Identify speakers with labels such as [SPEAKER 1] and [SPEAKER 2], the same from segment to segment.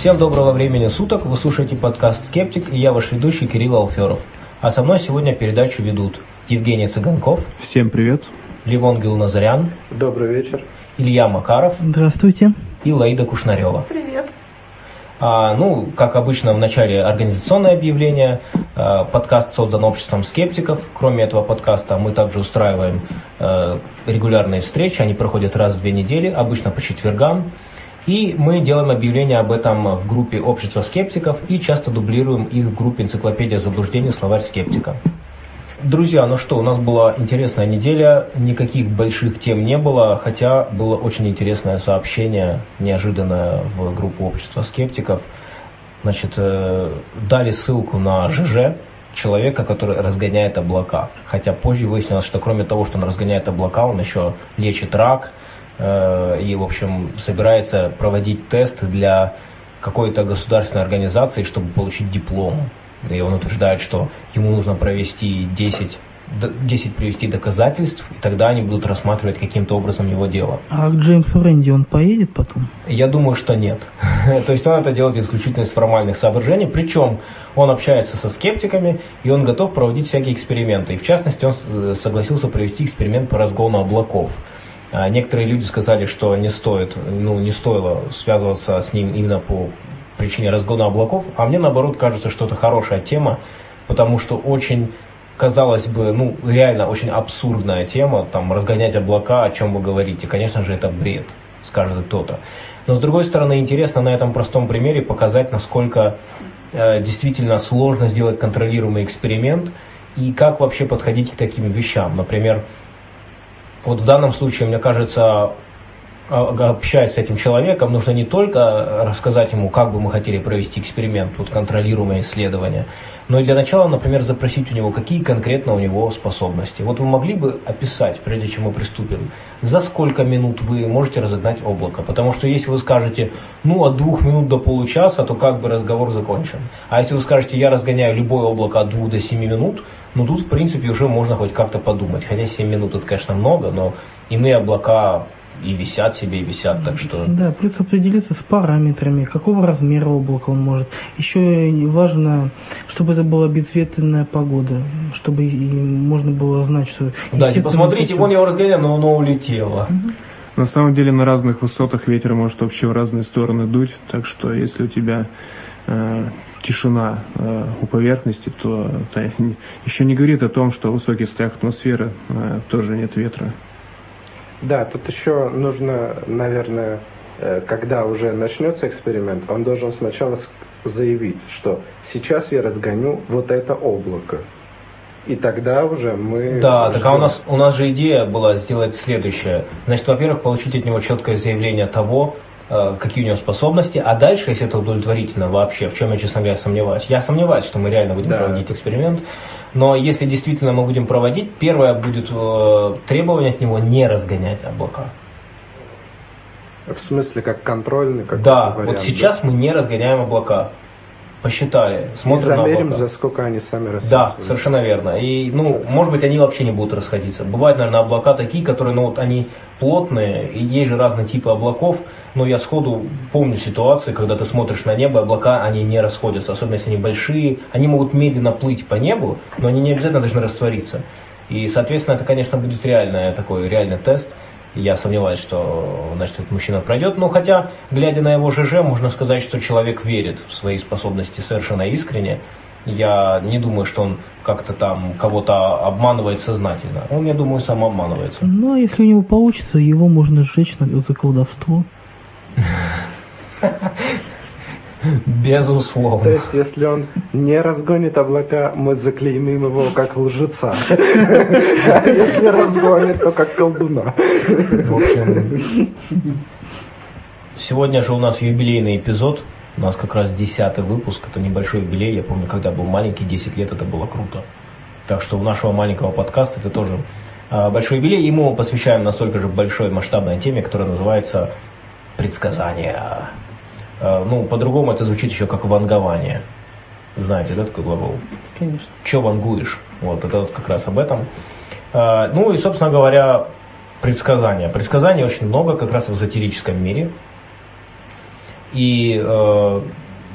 [SPEAKER 1] Всем доброго времени суток, вы слушаете подкаст «Скептик» и я ваш ведущий Кирилл Алферов. А со мной сегодня передачу ведут Евгений Цыганков.
[SPEAKER 2] Всем привет.
[SPEAKER 1] Левон Гилназарян.
[SPEAKER 3] Добрый вечер.
[SPEAKER 1] Илья Макаров.
[SPEAKER 4] Здравствуйте.
[SPEAKER 1] И Лаида Кушнарева.
[SPEAKER 5] Привет.
[SPEAKER 1] А, ну, как обычно, в начале организационное объявление. А, подкаст создан обществом скептиков. Кроме этого подкаста мы также устраиваем а, регулярные встречи. Они проходят раз в две недели, обычно по четвергам. И мы делаем объявление об этом в группе общества скептиков и часто дублируем их в группе энциклопедия заблуждений словарь скептика. Друзья, ну что, у нас была интересная неделя, никаких больших тем не было, хотя было очень интересное сообщение, неожиданное в группу общества скептиков. Значит, э, дали ссылку на ЖЖ, человека, который разгоняет облака. Хотя позже выяснилось, что кроме того, что он разгоняет облака, он еще лечит рак и, в общем, собирается проводить тесты для какой-то государственной организации, чтобы получить диплом. И он утверждает, что ему нужно провести 10 10 привести доказательств, и тогда они будут рассматривать каким-то образом его дело.
[SPEAKER 4] А к Джеймсу Рэнди он поедет потом?
[SPEAKER 1] Я думаю, что нет. То есть он это делает исключительно из формальных соображений, причем он общается со скептиками, и он готов проводить всякие эксперименты. И в частности, он э, согласился провести эксперимент по разгону облаков. А некоторые люди сказали, что не стоит, ну, не стоило связываться с ним именно по причине разгона облаков, а мне наоборот кажется, что это хорошая тема, потому что очень, казалось бы, ну реально очень абсурдная тема, там разгонять облака, о чем вы говорите, конечно же это бред, скажет кто-то. Но с другой стороны интересно на этом простом примере показать, насколько э, действительно сложно сделать контролируемый эксперимент и как вообще подходить к таким вещам. Например, вот в данном случае, мне кажется, а, общаясь с этим человеком, нужно не только рассказать ему, как бы мы хотели провести эксперимент, вот контролируемое исследование, но и для начала, например, запросить у него, какие конкретно у него способности. Вот вы могли бы описать, прежде чем мы приступим, за сколько минут вы можете разогнать облако? Потому что если вы скажете, ну, от двух минут до получаса, то как бы разговор закончен. А если вы скажете, я разгоняю любое облако от двух до семи минут, ну, тут, в принципе, уже можно хоть как-то подумать. Хотя 7 минут это, конечно, много, но иные облака и висят себе, и висят, так что...
[SPEAKER 4] Да, плюс определиться с параметрами, какого размера облака он может. Еще важно, чтобы это была безветренная погода, чтобы можно было знать, что...
[SPEAKER 1] Да, типа, посмотрите, вон его разгоняю, но оно улетело.
[SPEAKER 2] Угу. На самом деле на разных высотах ветер может вообще в разные стороны дуть, так что если у тебя тишина э, у поверхности, то это еще не говорит о том, что в высоких слоях атмосферы э, тоже нет ветра.
[SPEAKER 3] Да, тут еще нужно, наверное, э, когда уже начнется эксперимент, он должен сначала заявить, что сейчас я разгоню вот это облако. И тогда уже мы...
[SPEAKER 1] Да, ждем. так а у нас, у нас же идея была сделать следующее. Значит, во-первых, получить от него четкое заявление того, э, какие у него способности, а дальше, если это удовлетворительно вообще, в чем я, честно говоря, сомневаюсь. Я сомневаюсь, что мы реально будем да. проводить эксперимент, но если действительно мы будем проводить, первое будет э, требование от него не разгонять облака.
[SPEAKER 3] В смысле, как контрольный? Как
[SPEAKER 1] да, вариант, вот сейчас да? мы не разгоняем облака. Посчитали,
[SPEAKER 3] И замерим,
[SPEAKER 1] на облака.
[SPEAKER 3] за сколько они сами растут.
[SPEAKER 1] Да, совершенно верно. И, ну, может быть, они вообще не будут расходиться. Бывают, наверное, облака такие, которые, ну, вот они плотные, и есть же разные типы облаков, но я сходу помню ситуации, когда ты смотришь на небо, облака, они не расходятся, особенно если они большие, они могут медленно плыть по небу, но они не обязательно должны раствориться. И, соответственно, это, конечно, будет реальный такой реальный тест. Я сомневаюсь, что значит, этот мужчина пройдет. Но хотя, глядя на его ЖЖ, можно сказать, что человек верит в свои способности совершенно искренне. Я не думаю, что он как-то там кого-то обманывает сознательно. Он, я думаю, сам обманывается.
[SPEAKER 4] Ну, а если у него получится, его можно сжечь за колдовство.
[SPEAKER 1] Безусловно.
[SPEAKER 3] То есть, если он не разгонит облака, мы заклеймим его как лжеца. А если разгонит, то как колдуна. В общем,
[SPEAKER 1] сегодня же у нас юбилейный эпизод. У нас как раз десятый выпуск. Это небольшой юбилей. Я помню, когда был маленький, 10 лет, это было круто. Так что у нашего маленького подкаста это тоже а, большой юбилей. Ему посвящаем настолько же большой масштабной теме, которая называется предсказания. Э, ну, по-другому это звучит еще как вангование. Знаете, да, такой глагол?
[SPEAKER 4] Конечно.
[SPEAKER 1] Че вангуешь? Вот, это вот как раз об этом. Э, ну и, собственно говоря, предсказания. Предсказаний очень много, как раз в эзотерическом мире. И, э,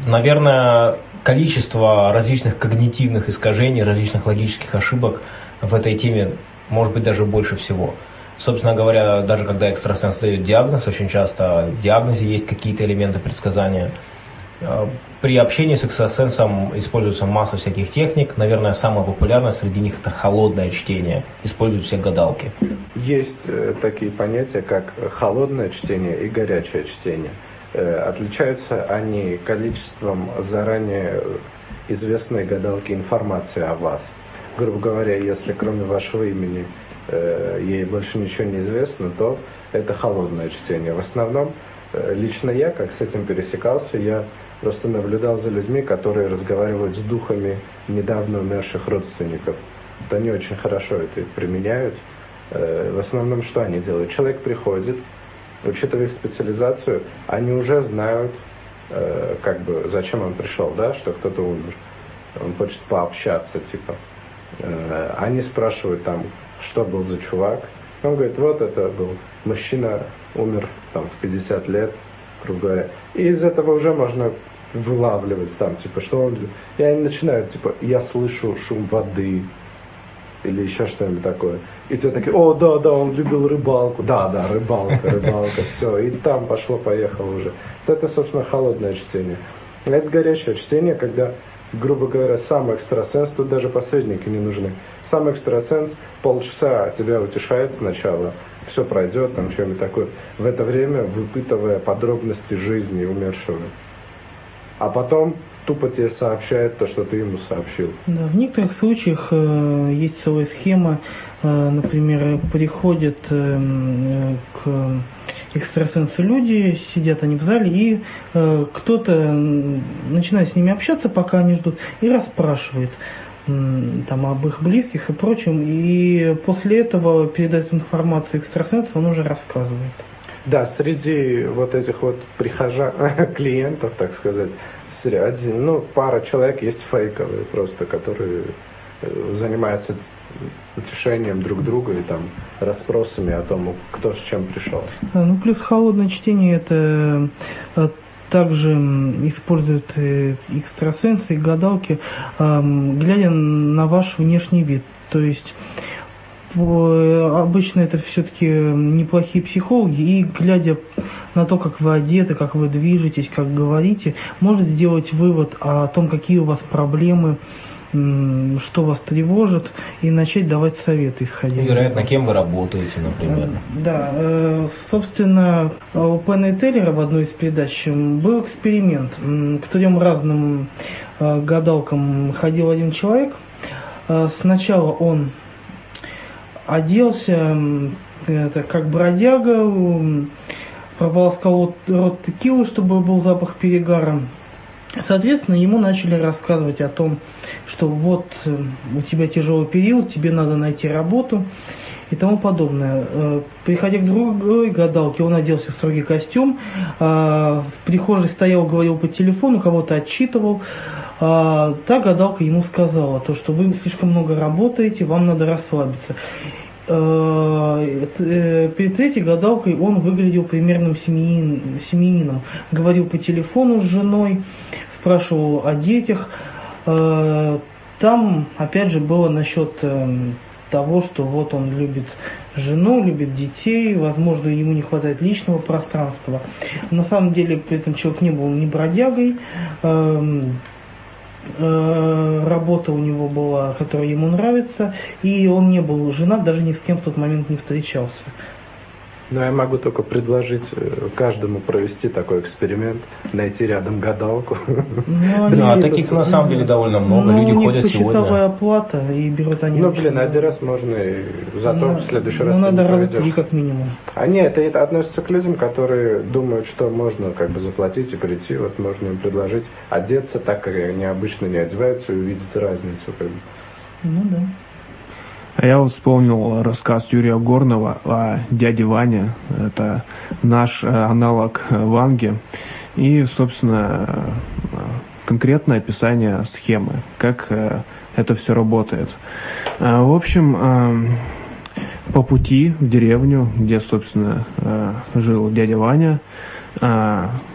[SPEAKER 1] наверное, количество различных когнитивных искажений, различных логических ошибок в этой теме может быть даже больше всего. Собственно говоря, даже когда экстрасенс дает диагноз, очень часто в диагнозе есть какие-то элементы предсказания. Э, при общении с экстрасенсом используется масса всяких техник. Наверное, самое популярное среди них это холодное чтение. Используют все гадалки.
[SPEAKER 3] Есть э, такие понятия, как холодное чтение и горячее чтение. Э, отличаются они количеством заранее известной гадалки информации о вас. Грубо говоря, если кроме вашего имени э, ей больше ничего не известно, то это холодное чтение. В основном, э, лично я, как с этим пересекался, я просто наблюдал за людьми, которые разговаривают с духами недавно умерших родственников. Вот они очень хорошо это применяют. В основном, что они делают? Человек приходит, учитывая их специализацию, они уже знают, э, как бы, зачем он пришел, да, что кто-то умер. Он хочет пообщаться, типа. Э, они спрашивают там, что был за чувак. Он говорит, вот это был мужчина, умер там в 50 лет, грубо говоря. И из этого уже можно вылавливать там, типа, что он... И они начинают, типа, я слышу шум воды, или еще что-нибудь такое. И те такие, о, да, да, он любил рыбалку. Да, да, рыбалка, рыбалка, все. И там пошло-поехало уже. Это, собственно, холодное чтение. А это горячее чтение, когда, грубо говоря, сам экстрасенс, тут даже посредники не нужны. Сам экстрасенс полчаса тебя утешает сначала, все пройдет, там что-нибудь такое. В это время выпытывая подробности жизни умершего. А потом тупо тебе сообщает то, что ты ему сообщил.
[SPEAKER 4] Да, в некоторых случаях э, есть целая схема, э, например, приходят э, к экстрасенсу люди, сидят они в зале, и э, кто-то начинает с ними общаться, пока они ждут, и расспрашивает там об их близких и прочем, и после этого передает информацию экстрасенсу, он уже рассказывает.
[SPEAKER 3] Да, среди вот этих вот прихожан, клиентов, так сказать, один, ну, пара человек есть фейковые просто, которые э, занимаются утешением друг друга и там расспросами о том, кто с чем пришел.
[SPEAKER 4] Ну, плюс холодное чтение это э, также используют э, экстрасенсы и гадалки, глядя на ваш внешний вид. То есть обычно это все-таки неплохие психологи, и глядя на то, как вы одеты, как вы движетесь, как говорите, может сделать вывод о том, какие у вас проблемы, что вас тревожит, и начать давать советы, исходя
[SPEAKER 1] из Вероятно, кем вы работаете, например.
[SPEAKER 4] Да, э, собственно, у Пена и Теллера в одной из передач был эксперимент. К трем разным э, гадалкам ходил один человек. Э, сначала он оделся это, как бродяга, прополоскал рот текилы, чтобы был запах перегара. Соответственно, ему начали рассказывать о том, что вот у тебя тяжелый период, тебе надо найти работу и тому подобное. Э, приходя к другой гадалке, он оделся в строгий костюм, а, в прихожей стоял, говорил по телефону, кого-то отчитывал. А, та гадалка ему сказала, то, что вы слишком много работаете, вам надо расслабиться. Э, э, перед третьей гадалкой он выглядел примерным семьянин, семьянином. Говорил по телефону с женой, спрашивал о детях. Э, там, опять же, было насчет того, что вот он любит жену, любит детей, возможно, ему не хватает личного пространства. На самом деле, при этом человек не был ни бродягой, эм, Э, работа у него была, которая ему нравится, и он не был женат, даже ни с кем в тот момент не встречался.
[SPEAKER 3] Ну, я могу только предложить э, каждому провести такой эксперимент, найти рядом гадалку.
[SPEAKER 1] Ну, да, а таких на самом деле довольно много. Ну, Люди у них ходят сегодня.
[SPEAKER 4] оплата, и берут они...
[SPEAKER 3] Ну, блин, один раз можно, и зато ну, в следующий
[SPEAKER 4] раз
[SPEAKER 3] ну,
[SPEAKER 4] надо раза три как минимум.
[SPEAKER 3] А нет, это относится к людям, которые думают, что можно как бы заплатить и прийти, вот можно им предложить одеться так, как они обычно не одеваются, и увидеть разницу. Как бы.
[SPEAKER 4] Ну да.
[SPEAKER 2] А я вспомнил рассказ Юрия Горного о дяде Ване. Это наш э, аналог Ванги. И, собственно, конкретное описание схемы, как э, это все работает. Э, в общем, по пути в деревню, где, собственно, жил дядя Ваня,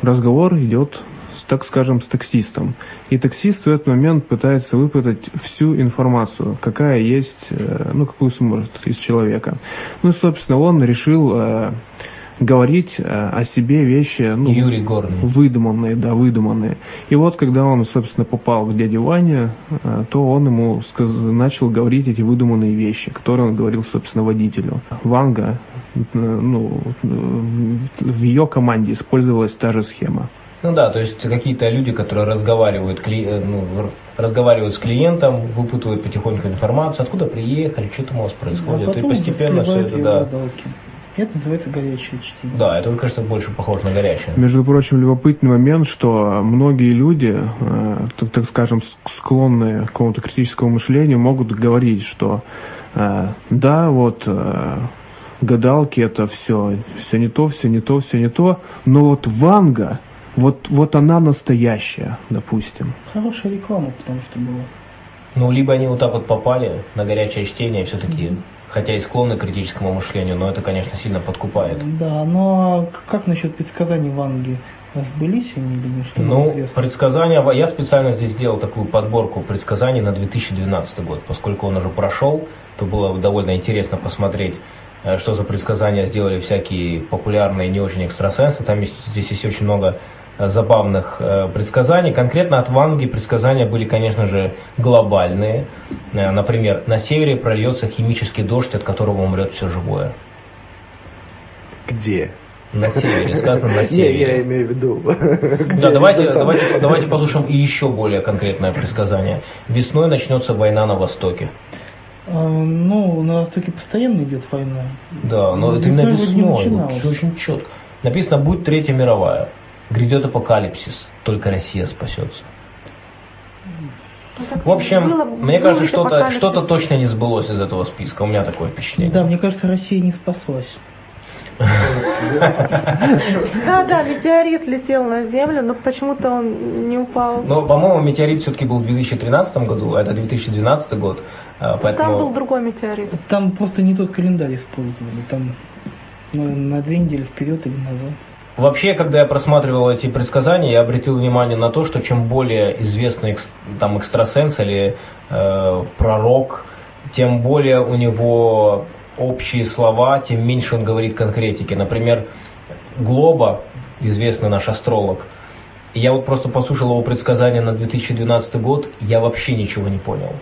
[SPEAKER 2] разговор идет так скажем, с таксистом. И таксист в этот момент пытается выпытать всю информацию, какая есть, э, ну, какую сможет из человека. Ну, и, собственно, он решил э, говорить э, о себе вещи ну,
[SPEAKER 1] Юрий Горный.
[SPEAKER 2] выдуманные, да, выдуманные. И вот когда он, собственно, попал к дяде Ване, э, то он ему сказ... начал говорить эти выдуманные вещи, которые он говорил, собственно, водителю. Ванга, ну, в ее команде использовалась та же схема.
[SPEAKER 1] Ну да, то есть какие-то люди, которые разговаривают, ну, разговаривают с клиентом, выпутывают потихоньку информацию, откуда приехали, что там у вас происходит.
[SPEAKER 4] А и постепенно все это, да. Долги. Это называется горячее чтение.
[SPEAKER 1] Да, это, кажется, больше похоже на горячее.
[SPEAKER 2] Между прочим, любопытный момент, что многие люди, э, так, так скажем, склонные к какому-то критическому мышлению, могут говорить, что э, да, вот э, гадалки это все, все не то, все не то, все не то, но вот Ванга, вот, вот она настоящая, допустим.
[SPEAKER 4] Хорошая реклама, потому что была.
[SPEAKER 1] Ну, либо они вот так вот попали на горячее чтение, все-таки mm-hmm хотя и склонны к критическому мышлению, но это, конечно, сильно подкупает.
[SPEAKER 4] Да, но как насчет предсказаний Ванги? Сбылись они или не что
[SPEAKER 1] Ну, известно? предсказания, я специально здесь сделал такую подборку предсказаний на 2012 год, поскольку он уже прошел, то было довольно интересно посмотреть, э, что за предсказания сделали всякие популярные не очень экстрасенсы. Там есть, здесь есть очень много забавных э, предсказаний. Конкретно от Ванги предсказания были, конечно же, глобальные. Э, например, на севере прольется химический дождь, от которого умрет все живое.
[SPEAKER 3] Где?
[SPEAKER 1] На севере, сказано на севере.
[SPEAKER 3] Не, я имею в виду.
[SPEAKER 1] Да, давайте, давайте, давайте послушаем и еще более конкретное предсказание. Весной начнется война на Востоке.
[SPEAKER 4] А, ну, на Востоке постоянно идет война.
[SPEAKER 1] Да, но это именно весной. Все очень четко. Написано, будет Третья мировая. Грядет апокалипсис, только Россия спасется. Ну, в общем, было, мне кажется, что-то что точно не сбылось из этого списка. У меня такое впечатление.
[SPEAKER 4] Да, мне кажется, Россия не спаслась.
[SPEAKER 5] Да, да, метеорит летел на Землю, но почему-то он не упал.
[SPEAKER 1] Но, по-моему, метеорит все-таки был в 2013 году, а это 2012 год.
[SPEAKER 5] А, поэтому... Там был другой метеорит.
[SPEAKER 4] Там просто не тот календарь использовали. Там ну, на две недели вперед или назад.
[SPEAKER 1] Вообще, когда я просматривал эти предсказания, я обратил внимание на то, что чем более известный там экстрасенс или э, пророк, тем более у него общие слова, тем меньше он говорит конкретики. Например, Глоба, известный наш астролог, я вот просто послушал его предсказания на 2012 год, я вообще ничего не понял.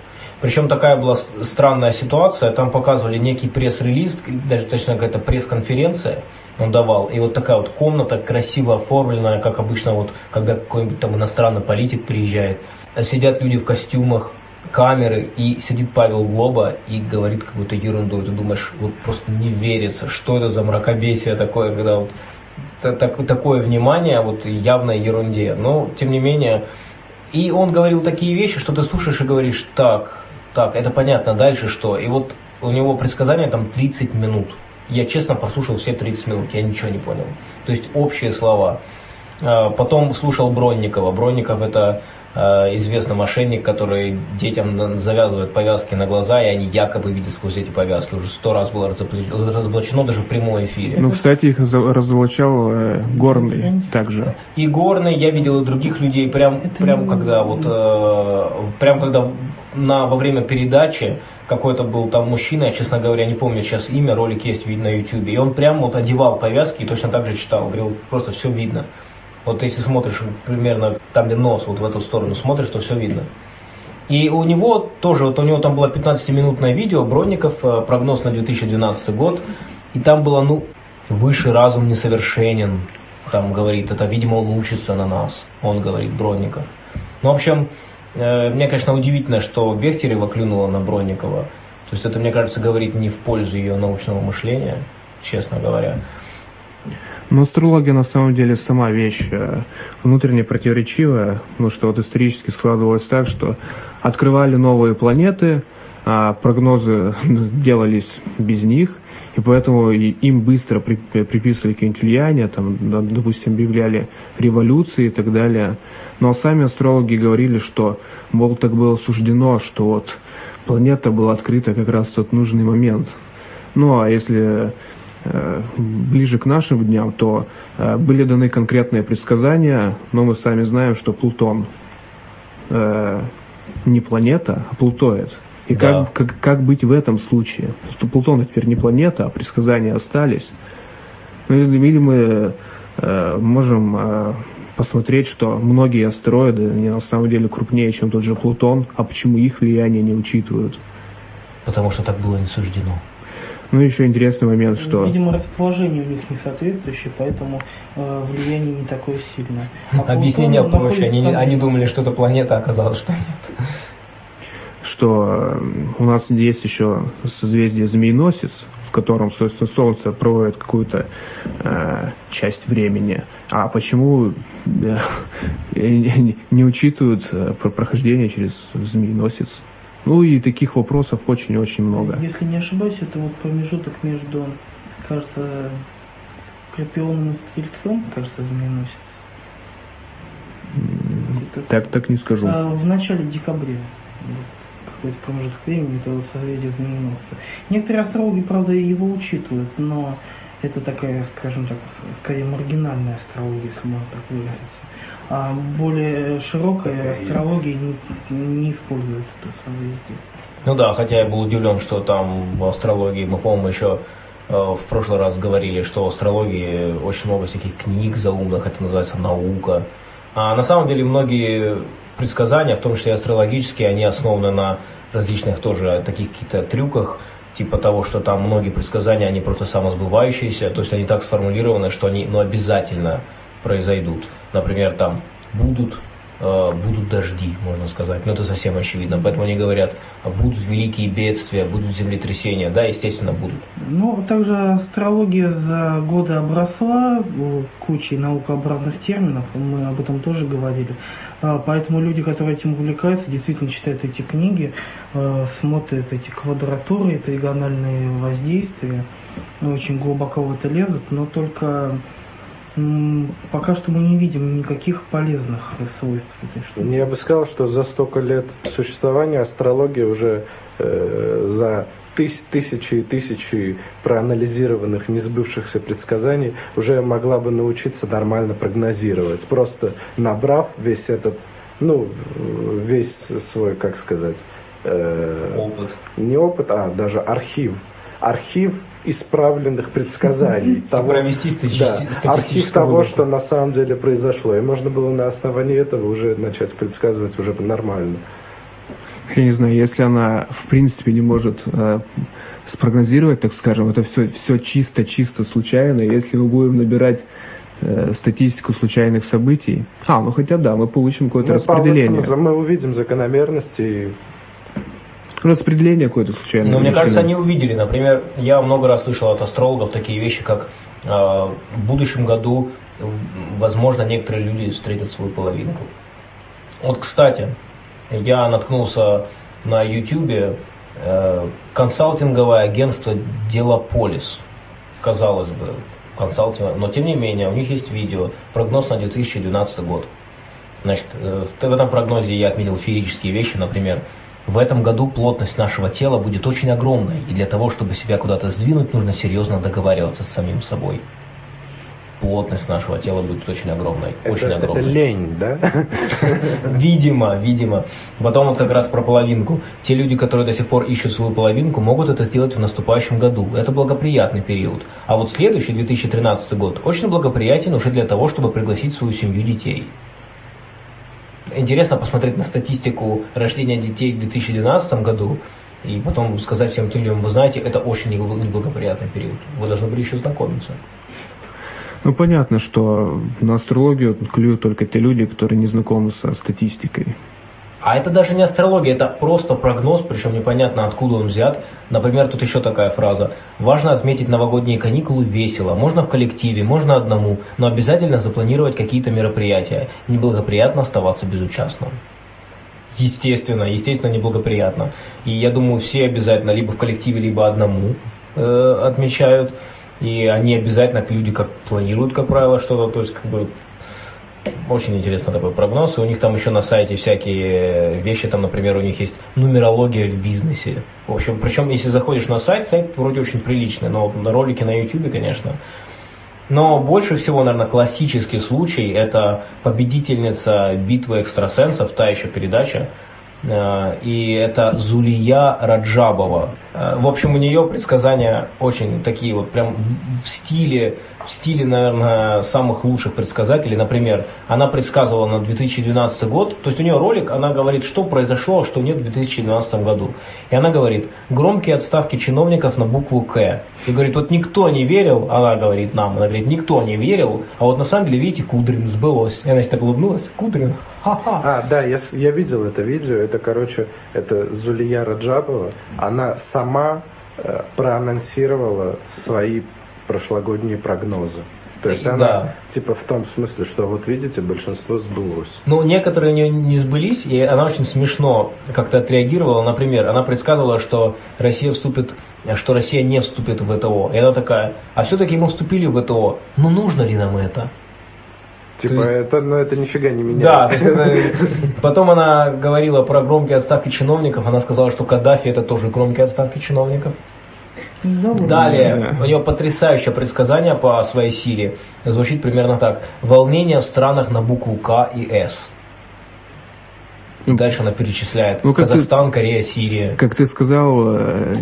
[SPEAKER 1] Причем такая была странная ситуация, там показывали некий пресс-релиз, даже точно какая-то пресс-конференция, он давал. И вот такая вот комната, красиво оформленная, как обычно, вот, когда какой-нибудь там иностранный политик приезжает. Сидят люди в костюмах, камеры, и сидит Павел Глоба и говорит какую-то ерунду. И ты думаешь, вот просто не верится, что это за мракобесие такое, когда вот так, такое внимание вот явной ерунде. Но, тем не менее, и он говорил такие вещи, что ты слушаешь и говоришь, так, так, это понятно, дальше что? И вот у него предсказание там 30 минут. Я честно прослушал все 30 минут, я ничего не понял. То есть общие слова. А, потом слушал Бронникова. Бронников это а, известный мошенник, который детям завязывает повязки на глаза, и они якобы видят сквозь эти повязки. Уже сто раз было разоблачено даже в прямом эфире.
[SPEAKER 2] Ну, кстати, их разоблачал э, Горный также.
[SPEAKER 1] И Горный, я видел и других людей, прям, прям когда вот, э, прям когда на, во время передачи какой-то был там мужчина, я, честно говоря, не помню сейчас имя, ролик есть видно на YouTube, и он прям вот одевал повязки и точно так же читал, говорил, просто все видно. Вот если смотришь примерно там, где нос, вот в эту сторону смотришь, то все видно. И у него тоже, вот у него там было 15-минутное видео, Бронников, э, прогноз на 2012 год, и там было, ну, выше разум несовершенен, там говорит, это, видимо, он учится на нас, он говорит, Бронников. Ну, в общем, мне, конечно, удивительно, что Бехтерева клюнула на Бронникова. То есть это, мне кажется, говорит не в пользу ее научного мышления, честно говоря.
[SPEAKER 2] Но астрология на самом деле сама вещь э, внутренне противоречивая, потому что вот исторически складывалось так, что открывали новые планеты, а прогнозы делались без них, и поэтому им быстро приписывали какие-нибудь влияния, там, допустим, объявляли революции и так далее. Но сами астрологи говорили, что, мол, так было суждено, что вот планета была открыта как раз в тот нужный момент. Ну, а если э, ближе к нашим дням, то э, были даны конкретные предсказания, но мы сами знаем, что Плутон э, не планета, а плутоид. И
[SPEAKER 1] Да.
[SPEAKER 2] как, как, как быть в этом случае? Что Плутон теперь не планета, а предсказания остались. Ну, или или мы э, можем э, посмотреть, что многие астероиды, они на самом деле крупнее, чем тот же Плутон, а почему их влияние не учитывают?
[SPEAKER 1] Потому что так было не суждено.
[SPEAKER 2] Ну, еще интересный момент, что...
[SPEAKER 4] Видимо, расположение у них не соответствующее, поэтому э, влияние не такое сильное. А
[SPEAKER 1] Объяснение проще. Они, они думали, что это планета, а оказалось, что нет.
[SPEAKER 2] Что э, у нас есть еще созвездие Змееносец, в котором, собственно, Солнце проводит какую-то э, часть времени. А почему э, не, учитывают э, про прохождение через Змееносец? Ну и таких вопросов очень-очень много.
[SPEAKER 4] Если не ошибаюсь, это вот промежуток между, кажется, Скорпионом и Стрельцом, кажется, змееносец.
[SPEAKER 2] Так, так не скажу.
[SPEAKER 4] А, в начале декабря. Вот Какой-то промежуток времени это созвездие знаменосца. Некоторые астрологи, правда, его учитывают, но это такая, скажем так, скорее маргинальная астрология, если можно так выразиться. А более широкая астрология не, не использует это созвездие.
[SPEAKER 1] Ну да, хотя я был удивлен, что там в астрологии, мы, по-моему, еще э, в прошлый раз говорили, что в астрологии очень много всяких книг заумных, это называется наука. А на самом деле многие предсказания, в том числе астрологические, они основаны на различных тоже таких каких-то трюках, типа того, что там многие предсказания, они просто самосбывающиеся, то есть они так сформулированы, что они ну, обязательно произойдут. Например, там будут будут дожди, можно сказать. Но это совсем очевидно. Поэтому они говорят, будут великие бедствия, будут землетрясения. Да, естественно, будут.
[SPEAKER 4] Ну, также астрология за годы обросла э, кучей наукообразных терминов, мы об этом тоже говорили. А, Поэтому люди, которые этим увлекаются, действительно читают эти книги, э, смотрят эти квадратуры, тригональные воздействия, очень глубоко в это лезут, но только пока что мы не видим никаких полезных свойств этой штуки.
[SPEAKER 3] Я бы сказал, что за столько лет существования астрология уже э, за тыс- тысячи и тысячи проанализированных, не сбывшихся предсказаний уже могла бы научиться нормально прогнозировать. Просто набрав весь этот, ну, весь свой, как сказать, э,
[SPEAKER 1] Опыт.
[SPEAKER 3] не опыт, а даже архив. Архив исправленных предсказаний. того-
[SPEAKER 1] провести стати-
[SPEAKER 3] да, архив того, что на самом деле произошло. И можно было на основании этого уже начать предсказывать уже нормально.
[SPEAKER 2] Я не знаю, если она в принципе не может э, спрогнозировать, так скажем, это все, все чисто-чисто случайно. Если мы будем набирать э, статистику случайных событий, а, ну хотя да, мы получим какое-то
[SPEAKER 3] Ну,
[SPEAKER 2] распределение.
[SPEAKER 3] Павлов, Мы увидим закономерности. и
[SPEAKER 2] Распределение какое-то случайное.
[SPEAKER 1] Но мне кажется, они увидели. Например, я много раз слышал от астрологов такие вещи, как э, в будущем году, возможно, некоторые люди встретят свою половинку. Вот, кстати, я наткнулся на YouTube э, консалтинговое агентство Делополис. Казалось бы, консалтинг, но тем не менее, у них есть видео, прогноз на 2012 год. Значит, э, в этом прогнозе я отметил феерические вещи, например, в этом году плотность нашего тела будет очень огромной, и для того, чтобы себя куда-то сдвинуть, нужно серьезно договариваться с самим собой. Плотность нашего тела будет очень огромной,
[SPEAKER 3] Это,
[SPEAKER 1] очень
[SPEAKER 3] это
[SPEAKER 1] огромной.
[SPEAKER 3] лень, да?
[SPEAKER 1] Видимо, видимо. Потом вот как раз про половинку. Те люди, которые до сих пор ищут свою половинку, могут это сделать в наступающем году. Это благоприятный период. А вот следующий, 2013 год, очень благоприятен уже для того, чтобы пригласить в свою семью детей. Интересно посмотреть на статистику рождения детей в 2012 году и потом сказать всем тем людям, вы знаете, это очень неблагоприятный период. Вы должны были еще знакомиться.
[SPEAKER 2] Ну, понятно, что на астрологию клюют только те люди, которые не знакомы со статистикой.
[SPEAKER 1] А это даже не астрология, это просто прогноз, причем непонятно откуда он взят. Например, тут еще такая фраза. Важно отметить новогодние каникулы весело. Можно в коллективе, можно одному, но обязательно запланировать какие-то мероприятия. Неблагоприятно оставаться безучастным. Естественно, естественно, неблагоприятно. И я думаю, все обязательно либо в коллективе, либо одному э, отмечают. И они обязательно, люди как планируют, как правило, что-то, то есть как бы Очень интересный такой прогноз. И у них там еще на сайте всякие вещи, там, например, у них есть нумерология в бизнесе. В общем, причем, если заходишь на сайт, сайт вроде очень приличный, но на ролики на YouTube, конечно. Но больше всего, наверное, классический случай – это победительница битвы экстрасенсов, та еще передача, Э, и это Зулия Раджабова. Э, в общем, у нее предсказания очень такие вот прям в стиле, в стиле, наверное, самых лучших предсказателей. Например, она предсказывала на 2012 год, то есть у нее ролик, она говорит, что произошло, а что нет в 2012 году. И она говорит, громкие отставки чиновников на букву К. И говорит, вот никто не верил, она говорит нам, она говорит, никто не верил, а вот на самом деле, видите, Кудрин сбылось. И она так улыбнулась, Кудрин, ха-ха.
[SPEAKER 3] А, да, я, я видел это видео, это, короче, это Зулия Раджабова, она сама э, проанонсировала свои прошлогодние прогнозы. То есть она, да. типа, в том смысле, что вот видите, большинство сбылось.
[SPEAKER 1] Ну, некоторые у нее не сбылись, и она очень смешно как-то отреагировала. Например, она предсказывала, что Россия вступит, что Россия не вступит в ВТО. И она такая, а все-таки мы вступили в ВТО. Ну, нужно ли нам это?
[SPEAKER 3] Типа, есть, это, ну, это нифига не меняет.
[SPEAKER 1] Да, то есть это, потом она говорила про громкие отставки чиновников, она сказала, что Каддафи это тоже громкие отставки чиновников. Далее, у нее потрясающее предсказание по своей силе. Звучит примерно так. Волнение в странах на букву К и С. И дальше она перечисляет ну, Казахстан, ты, Корея, Сирия.
[SPEAKER 2] Как ты сказал, э,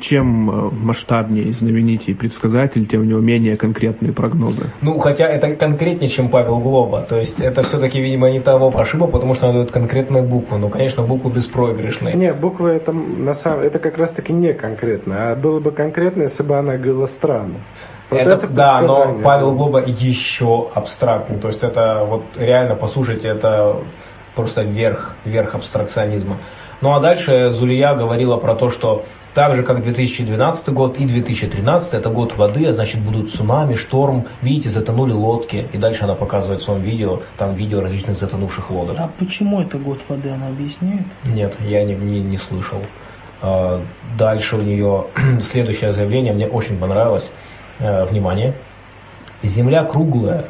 [SPEAKER 2] чем э, масштабнее, знаменитее предсказатель, тем у него менее конкретные прогнозы.
[SPEAKER 1] Ну, хотя это конкретнее, чем Павел Глоба. То есть это все-таки, видимо, не того пошиба, потому что она дает конкретную букву. Ну, конечно, букву беспроигрышной.
[SPEAKER 3] Не, буква это, на самом, это как раз таки не конкретно. А было бы конкретно, если бы она говорила странно.
[SPEAKER 1] Вот это, это да, но Павел Глоба еще абстрактный. То есть это вот реально, послушайте, это просто верх, верх абстракционизма. Ну а дальше Зулия говорила про то, что так же, как 2012 год и 2013, это год воды, а значит будут цунами, шторм, видите, затонули лодки. И дальше она показывает в своем видео, там видео различных затонувших лодок.
[SPEAKER 4] А почему это год воды, она объясняет?
[SPEAKER 1] Нет, я не, не, не слышал. А, дальше у нее следующее заявление, мне очень понравилось. Э, внимание. Земля круглая,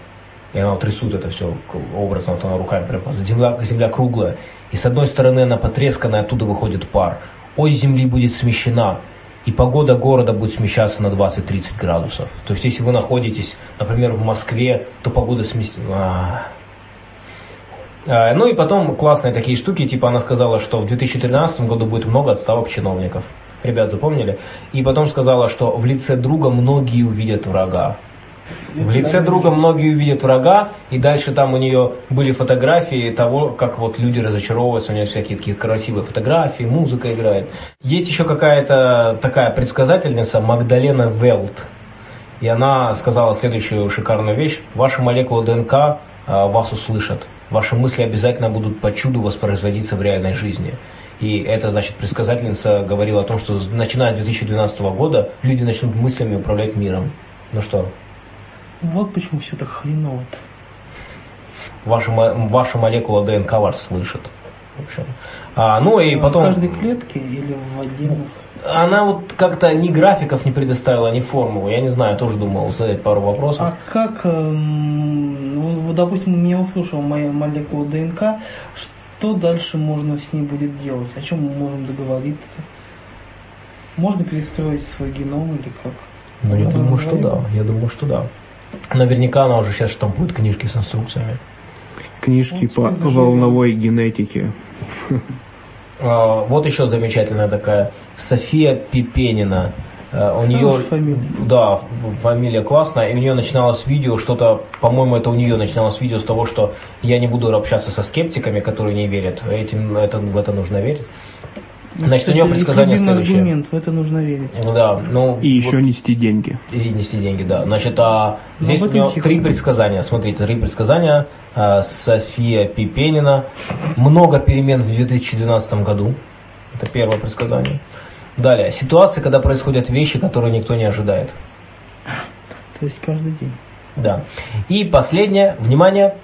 [SPEAKER 1] и она вот рисует это все образно, вот она руками прям земля, земля круглая, и с одной стороны она потресканная, оттуда выходит пар. Ось земли будет смещена, и погода города будет смещаться на 20-30 градусов. То есть, если вы находитесь, например, в Москве, то погода сместится... А. А, ну и потом классные такие штуки, типа она сказала, что в 2013 году будет много отставок чиновников. Ребят, запомнили? И потом сказала, что в лице друга многие увидят врага. В лице друга многие увидят врага, и дальше там у нее были фотографии того, как вот люди разочаровываются, у нее всякие такие красивые фотографии, музыка играет. Есть еще какая-то такая предсказательница Магдалена Велт, и она сказала следующую шикарную вещь. Ваши молекулы ДНК а, вас услышат. Ваши мысли обязательно будут по чуду воспроизводиться в реальной жизни. И это, значит, предсказательница говорила о том, что начиная с 2012 года люди начнут мыслями управлять миром. Ну что,
[SPEAKER 4] вот почему все так хреново-то.
[SPEAKER 1] Ваша, ваша молекула ДНК вас слышит. В общем. А, ну и потом...
[SPEAKER 4] В каждой клетке или в отдельных?
[SPEAKER 1] Она вот как-то ни графиков не предоставила, ни формулу. Я не знаю, тоже думал задать пару вопросов.
[SPEAKER 4] А как, эм, ну, допустим, меня услышала моя молекула ДНК, что дальше можно с ней будет делать? О чем мы можем договориться? Можно перестроить свой геном или как?
[SPEAKER 1] Ну, я думаю, что да. Я думаю, что да. Наверняка она уже сейчас штампует книжки с инструкциями.
[SPEAKER 2] Книжки по волновой генетике.
[SPEAKER 1] А, вот еще замечательная такая София Пипенина. А, у нее, фамилия. да, фамилия классная, и у нее начиналось видео, что-то, по-моему, это у нее начиналось видео с того, что я не буду общаться со скептиками, которые не верят, этим, это, в это нужно верить. Значит, у него предсказание следующее. аргумент,
[SPEAKER 4] в это нужно верить.
[SPEAKER 1] Да, ну,
[SPEAKER 2] и еще вот, нести деньги.
[SPEAKER 1] И нести деньги, да. Значит, а, ну, здесь у него три предсказания. Смотрите, три предсказания. А, София Пипенина. Много перемен в 2012 году. Это первое предсказание. Далее. Ситуация, когда происходят вещи, которые никто не ожидает.
[SPEAKER 4] То есть каждый день.
[SPEAKER 1] Да. И последнее. Внимание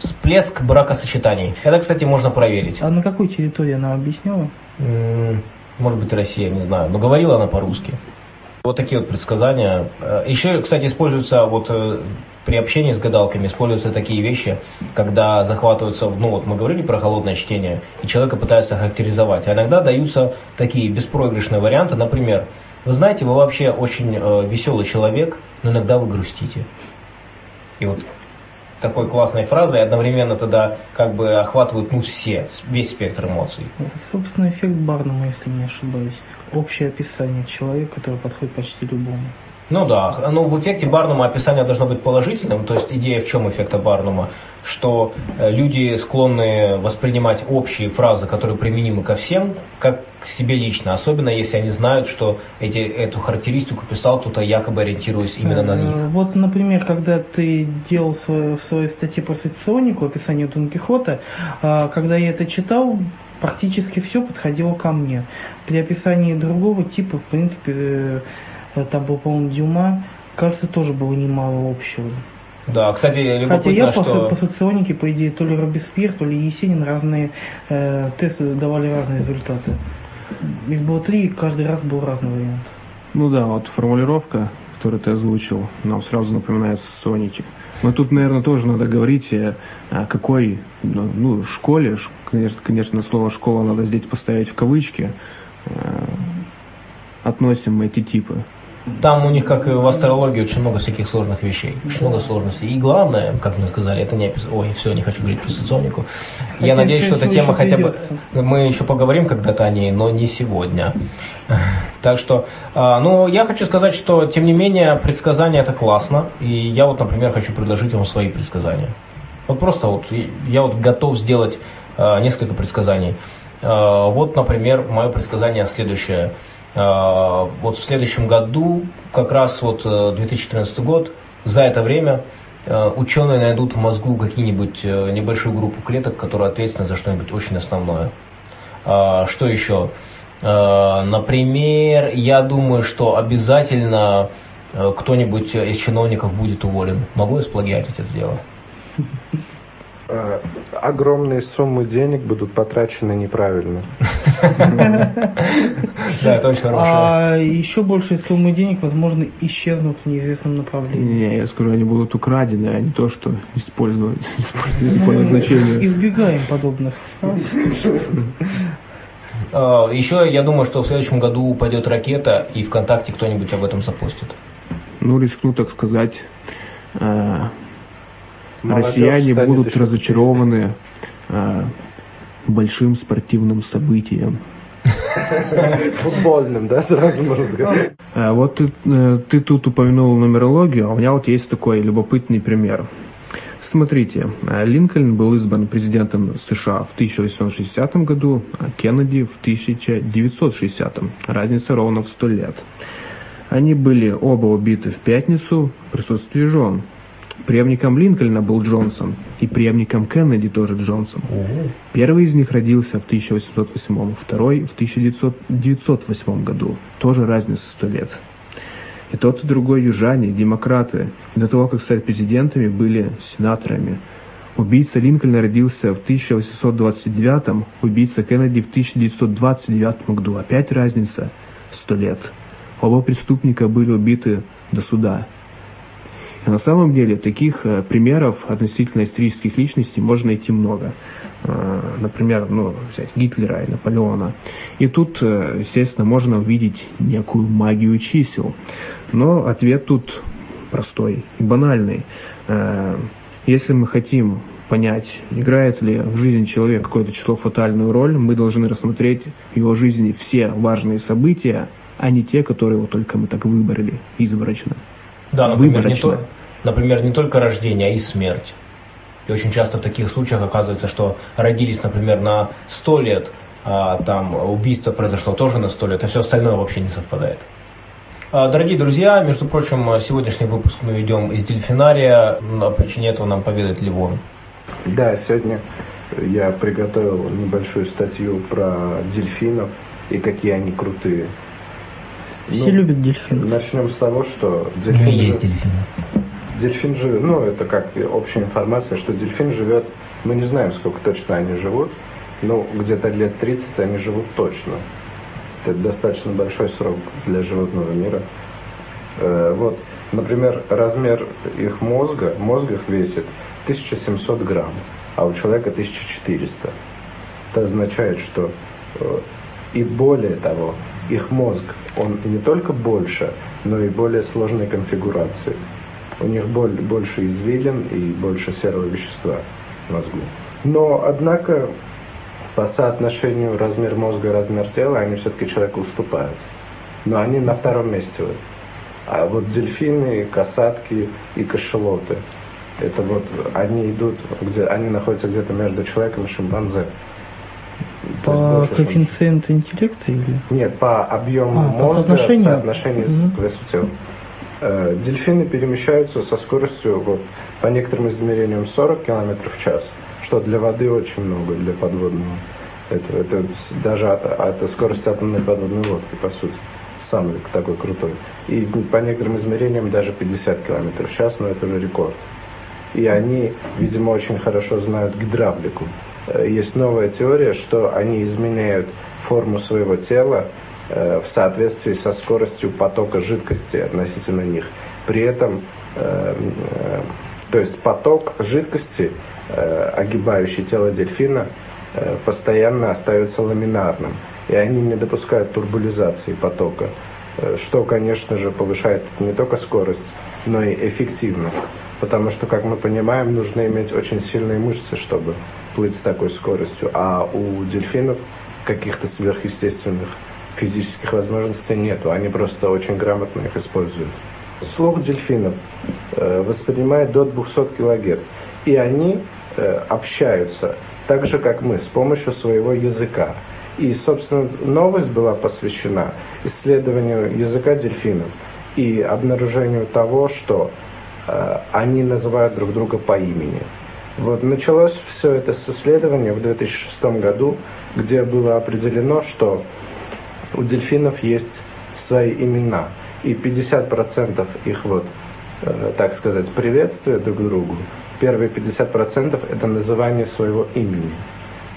[SPEAKER 1] всплеск бракосочетаний. Это, кстати, можно проверить.
[SPEAKER 4] А на какой территории она объясняла?
[SPEAKER 1] Может быть, Россия, не знаю. Но говорила она по-русски. Вот такие вот предсказания. Э, Еще, кстати, используются вот э, при общении с гадалками используются такие вещи, когда захватываются, ну вот мы говорили про холодное чтение, и человека пытаются характеризовать. А иногда даются такие беспроигрышные варианты, например, вы знаете, вы вообще очень э, веселый человек, но иногда вы грустите. И вот такой классной фразой одновременно тогда как бы охватывают ну все, весь спектр эмоций.
[SPEAKER 4] Собственно, эффект Барнума, если не ошибаюсь. Общее описание человека, который подходит почти любому.
[SPEAKER 1] Ну да, ну в эффекте Барнума описание должно быть положительным, то есть идея в чем эффекта Барнума? Что э, люди склонны воспринимать общие фразы, которые применимы ко всем, как к себе лично, особенно если они знают, что эти, эту характеристику писал кто-то якобы ориентируясь именно на них.
[SPEAKER 4] Э, Вот, например, когда ты делал свою, в своей статье по соционику описание Дон Кихота, а, когда я это читал, практически все подходило ко мне. При описании другого типа, в принципе, э, там был, по-моему, Дюма, кажется, тоже было немало общего.
[SPEAKER 1] Да, кстати,
[SPEAKER 4] Хотя я
[SPEAKER 1] любопытно,
[SPEAKER 4] по,
[SPEAKER 1] что...
[SPEAKER 4] по соционике, по идее, то ли Робеспьер, то ли Есенин разные э, тесты давали разные результаты. Их было три, и каждый раз был разный вариант.
[SPEAKER 2] Ну да, вот формулировка, которую ты озвучил, нам сразу напоминает соники. Но тут, наверное, тоже надо говорить э, о какой ну, ну, школе, конечно, конечно, слово школа надо здесь поставить в кавычки, э, относим мы эти типы.
[SPEAKER 1] Там у них, как и в астрологии, очень много всяких сложных вещей. Очень много сложностей. И главное, как мне сказали, это не опис... Ой, все, не хочу говорить про соционику. Я
[SPEAKER 4] Хотя,
[SPEAKER 1] надеюсь, что эта тема хотя бы... Мы еще поговорим когда-то о ней, но не сегодня. Так что, а, ну, я хочу сказать, что, тем не менее, предсказания это классно. И я вот, например, хочу предложить вам свои предсказания. Вот просто вот я вот готов сделать а, несколько предсказаний. А, Вот, например, мое предсказание следующее. А, Вот в следующем году, как раз вот э, 2014 год, за это время э, ученые найдут в мозгу какие-нибудь э, небольшую группу клеток, которые ответственны за что-нибудь очень основное. Что еще? Например, я думаю, что обязательно э, кто-нибудь из чиновников будет уволен. Могу я сплагиатить это дело?
[SPEAKER 3] Э, Огромные суммы денег будут потрачены неправильно.
[SPEAKER 1] Да, это очень хорошее.
[SPEAKER 4] А еще большие суммы денег, возможно, исчезнут в неизвестном направлении.
[SPEAKER 2] Не, я скажу, они будут украдены, а не то, что использовать по назначению.
[SPEAKER 4] избегаем подобных.
[SPEAKER 1] А, Еще я думаю, что в следующем году упадет ракета, и ВКонтакте кто-нибудь об этом запустит.
[SPEAKER 2] Ну, рискну так сказать, э,
[SPEAKER 3] Молодежь
[SPEAKER 2] россияне
[SPEAKER 3] станет
[SPEAKER 2] будут
[SPEAKER 3] еще
[SPEAKER 2] разочарованы э, большим спортивным событием.
[SPEAKER 3] Футбольным, да, сразу можно сказать.
[SPEAKER 2] А Вот ты, э, ты тут упомянул нумерологию, а у меня вот есть такой любопытный пример. Смотрите, э, Линкольн был избран президентом США в 1860 году, а Кеннеди в 1960. Разница ровно в 100 лет. Они были оба убиты в пятницу в присутствии жен. Преемником Линкольна был Джонсон, и преемником Кеннеди тоже Джонсон. Первый из них родился в 1808, второй в 1908 году. Тоже разница 100 лет. И тот, и другой южане, демократы, до того, как стать президентами, были сенаторами. Убийца Линкольна родился в 1829, убийца Кеннеди в 1929 году. Опять разница 100 лет. Оба преступника были убиты до суда. На самом деле таких э, примеров относительно исторических личностей можно найти много. Э, Например, ну, взять Гитлера и Наполеона. И тут, э, естественно, можно увидеть некую магию чисел. Но ответ тут простой и банальный. Если мы хотим понять, играет ли в жизни человека какое-то число фатальную роль, мы должны рассмотреть в его жизни все важные события, а не те, которые вот только мы так выбрали изборочно.
[SPEAKER 1] Да, например, не, то- например, не только рождение, а и смерть. И очень часто в таких случаях оказывается, что родились, например, на 100 лет, а там убийство произошло тоже на 100 лет, а все остальное вообще не совпадает. А, Дорогие друзья, между прочим, сегодняшний выпуск мы ведем из дельфинария. О причине этого нам поведает Ливон.
[SPEAKER 3] Да, сегодня я приготовил небольшую статью про дельфинов и какие они крутые.
[SPEAKER 4] Все
[SPEAKER 3] Ну,
[SPEAKER 4] любят дельфинов.
[SPEAKER 3] Начнем с того, что
[SPEAKER 1] Ну,
[SPEAKER 3] дельфин,
[SPEAKER 1] есть
[SPEAKER 3] жи-
[SPEAKER 1] дельфины.
[SPEAKER 3] дельфин живет, ну это как общая информация, что дельфин живет, мы не знаем, сколько точно они живут, но где-то лет 30 они живут точно. Это достаточно большой срок для животного мира. Э, вот, например, размер их мозга, мозг их весит 1700 грамм, а у человека 1400. Это означает, что э, и более того, их мозг, он не только больше, но и более сложной конфигурации. У них больше извилин и больше серого вещества в мозгу. Но, однако, по соотношению размер мозга и размер тела, они все-таки человеку уступают. Но они на втором месте. Вот. А вот дельфины, касатки и кашелоты, это вот они идут, где они находятся где-то между человеком и шимпанзе.
[SPEAKER 4] По коэффициенту интеллекта или?
[SPEAKER 3] Нет, по объему а, мозга по соотношению, соотношению весу тела. Э, дельфины перемещаются со скоростью, вот, по некоторым измерениям, 40 км в час, что для воды очень много, для подводного. Это, это даже от, от скорости атомной подводной лодки, по сути. Самый такой крутой. И по некоторым измерениям даже 50 км в час, но это уже рекорд. И они, видимо, очень хорошо знают гидравлику. Э, есть новая теория, что они изменяют форму своего тела э, в соответствии со скоростью потока жидкости относительно них. При этом, э, то есть поток жидкости, огибающий тело дельфина, постоянно остается ламинарным, и они не допускают турбулизации потока, что, конечно же, повышает не только скорость, но и эффективность потому что, как мы понимаем, нужно иметь очень сильные мышцы, чтобы плыть с такой скоростью, а у дельфинов каких-то сверхъестественных физических возможностей нету, они просто очень грамотно их используют. Слух дельфинов э, воспринимает до 200 кГц, и они э, общаются так же, как мы, с помощью своего языка. И, собственно, новость была посвящена исследованию языка дельфинов и обнаружению того, что они называют друг друга по имени. Вот началось все это с исследования в 2006 году, где было определено, что у дельфинов есть свои имена, и 50% их вот, э, так сказать, приветствия друг другу, первые 50% это называние своего имени.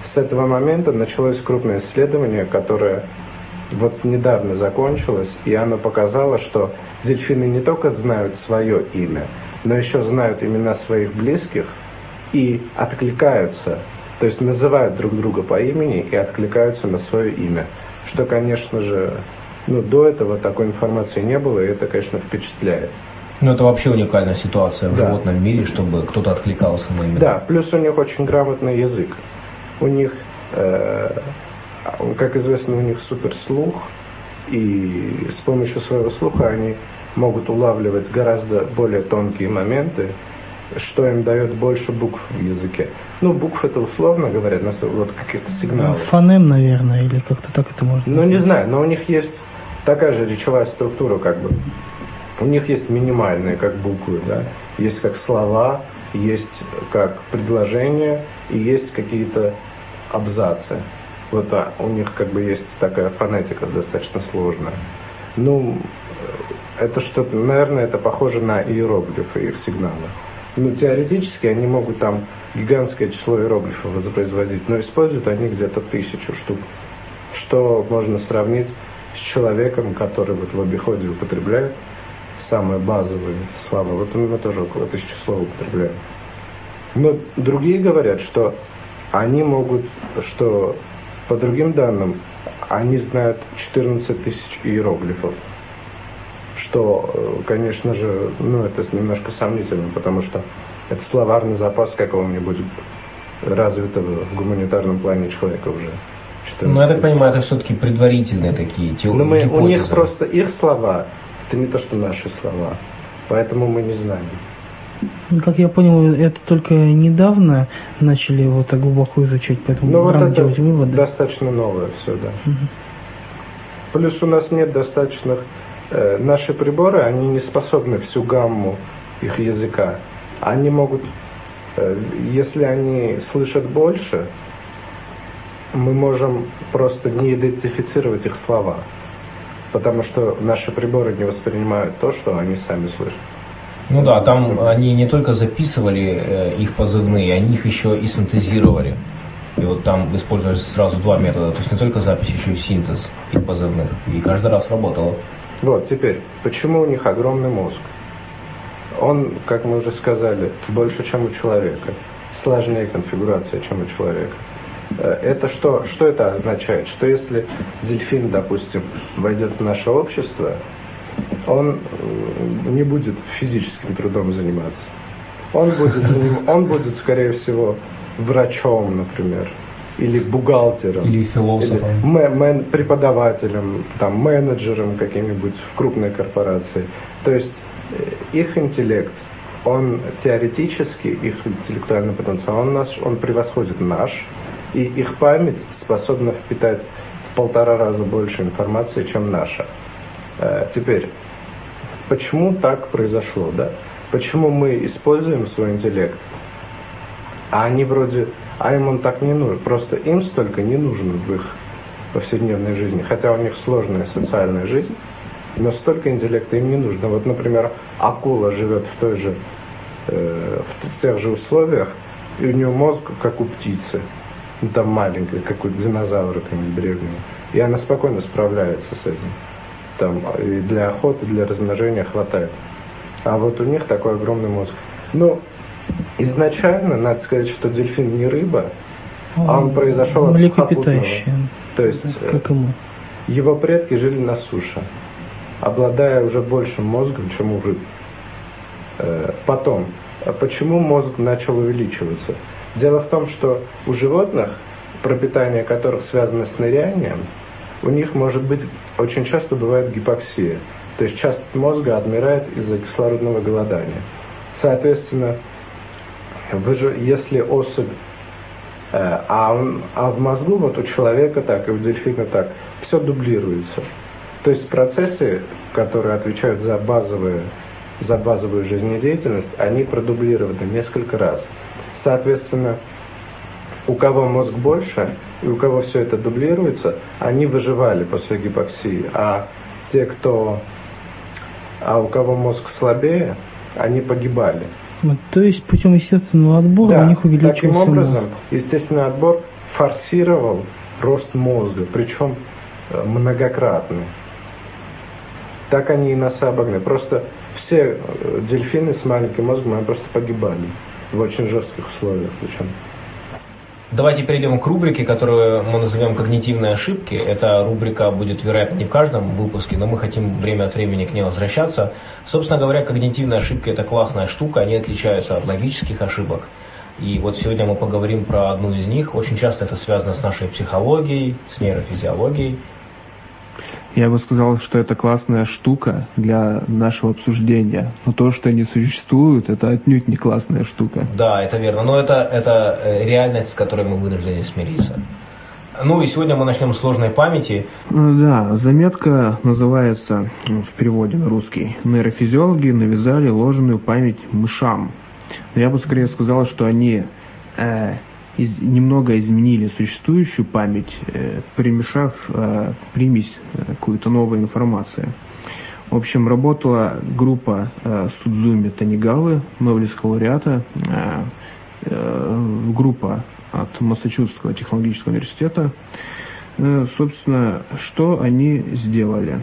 [SPEAKER 3] С этого момента началось крупное исследование, которое вот недавно закончилось, и оно показало, что дельфины не только знают свое имя, но еще знают имена своих близких и откликаются, то есть называют друг друга по имени и откликаются на свое имя. Что, конечно же, ну, до этого такой информации не было, и это, конечно, впечатляет.
[SPEAKER 1] Ну, это вообще уникальная ситуация в да. животном мире, чтобы кто-то откликался на имя.
[SPEAKER 3] Да, плюс у них очень грамотный язык. У них э, как известно, у них суперслух, и с помощью своего слуха они могут улавливать гораздо более тонкие моменты, что им дает больше букв в языке. Ну, букв это условно говорят, вот каких-то сигналов.
[SPEAKER 4] Фонем, наверное, или как-то так это можно
[SPEAKER 3] Ну, не знаю, но у них есть такая же речевая структура, как бы. У них есть минимальные, как буквы, да, есть как слова, есть как предложения, и есть какие-то абзацы. Вот да, у них как бы есть такая фонетика достаточно сложная. Ну, это что-то, наверное, это похоже на иероглифы, их сигналы. Ну, теоретически они могут там гигантское число иероглифов воспроизводить, но используют они где-то тысячу штук. Что можно сравнить с человеком, который вот в обиходе употребляет самые базовые слова. Вот мы тоже около тысячи слов употребляем. Но другие говорят, что они могут, что по другим данным, они знают 14 тысяч иероглифов. Что, э, конечно же, ну, это немножко сомнительно, потому что это словарный запас какого-нибудь развитого в гуманитарном плане человека уже.
[SPEAKER 1] Ну, я так понимаю, это все-таки предварительные такие теории.
[SPEAKER 3] Но мы, у них просто их слова, это не то, что наши слова. Поэтому мы не знаем.
[SPEAKER 4] Ну, как я понял, это только недавно начали его так глубоко изучать, поэтому
[SPEAKER 3] ну, рано вот делать выводы. достаточно новое все, да. Угу. Плюс у нас нет достаточных... Э, наши приборы, они не способны всю гамму их языка. Они могут, э, если они слышат больше, мы можем просто не идентифицировать их слова, потому что наши приборы не воспринимают то, что они сами слышат.
[SPEAKER 1] Ну да, там они не только записывали э, их позывные, они их еще и синтезировали. И вот там использовались сразу два метода, то есть не только запись, еще и синтез их позывных. И каждый раз работало.
[SPEAKER 3] Вот, теперь, почему у них огромный мозг? Он, как мы уже сказали, больше, чем у человека. Сложнее конфигурация, чем у человека. Э, это что, что это означает? Что если дельфин, допустим, войдет в наше общество, он не будет физическим трудом заниматься. Он будет, он будет скорее всего, врачом, например, или бухгалтером,
[SPEAKER 1] или философом,
[SPEAKER 3] или мен, преподавателем, там, менеджером каким-нибудь в крупной корпорации. То есть э, их интеллект, он теоретически, их интеллектуальный потенциал, он, наш, он превосходит наш, и их память способна впитать в полтора раза больше информации, чем наша. Э, теперь, почему так произошло, да? Почему мы используем свой интеллект, а они вроде, а им он так не нужен, просто им столько не нужен в их повседневной жизни, хотя у них сложная социальная жизнь, но столько интеллекта им не нужно. Вот, например, акула живет в той же, э, в тех же условиях, и у нее мозг как у птицы, там маленький, как у динозавра там и она спокойно справляется с этим там и для охоты, для размножения хватает. А вот у них такой огромный мозг. Ну, изначально, надо сказать, что дельфин не рыба, а он произошел от сухопутного. То есть как ему? его предки жили на суше, обладая уже большим мозгом, чем у рыб. Э, потом, а почему мозг начал увеличиваться? Дело в том, что у животных, пропитание которых связано с нырянием, у них может быть, очень часто бывает гипоксия. То есть часть мозга отмирает из-за кислородного голодания. Соответственно, вы же, если особь, э, а, а в мозгу вот у человека так, и у дельфина так, все дублируется. То есть процессы, которые отвечают за, базовые, за базовую жизнедеятельность, они продублированы несколько раз. Соответственно, у кого мозг больше, и у кого все это дублируется, они выживали после гипоксии. А те, кто... А у кого мозг слабее, они погибали.
[SPEAKER 4] То есть путем естественного отбора
[SPEAKER 3] да,
[SPEAKER 4] у них увеличился
[SPEAKER 3] таким образом, мозг. естественный отбор форсировал рост мозга, причем э, многократный. Так они и нас обогнали. Просто все э, дельфины с маленьким мозгом, они просто погибали в очень жестких условиях. Причем.
[SPEAKER 1] Давайте перейдем к рубрике, которую мы назовем «Когнитивные ошибки». Эта рубрика будет, вероятно, не в каждом выпуске, но мы хотим время от времени к ней возвращаться. Собственно говоря, когнитивные ошибки – это классная штука, они отличаются от логических ошибок. И вот сегодня мы поговорим про одну из них. Очень часто это связано с нашей психологией, с нейрофизиологией.
[SPEAKER 2] Я бы сказал, что это классная штука для нашего обсуждения. Но то, что они существуют, это отнюдь не классная штука.
[SPEAKER 1] Да, это верно. Но это, это э, реальность, с которой мы вынуждены смириться. Ну и сегодня мы начнем с сложной памяти.
[SPEAKER 2] Ну да, заметка называется в переводе на русский «Нейрофизиологи навязали ложную память мышам». Но я бы скорее сказал, что они э, из, немного изменили существующую память, э, примешав э, примесь э, какую-то новую информацию. В общем, работала группа э, Судзуми Танигавы, Нобелевского лауреата, э, э, группа от Массачусетского технологического университета. Э, собственно, что они сделали?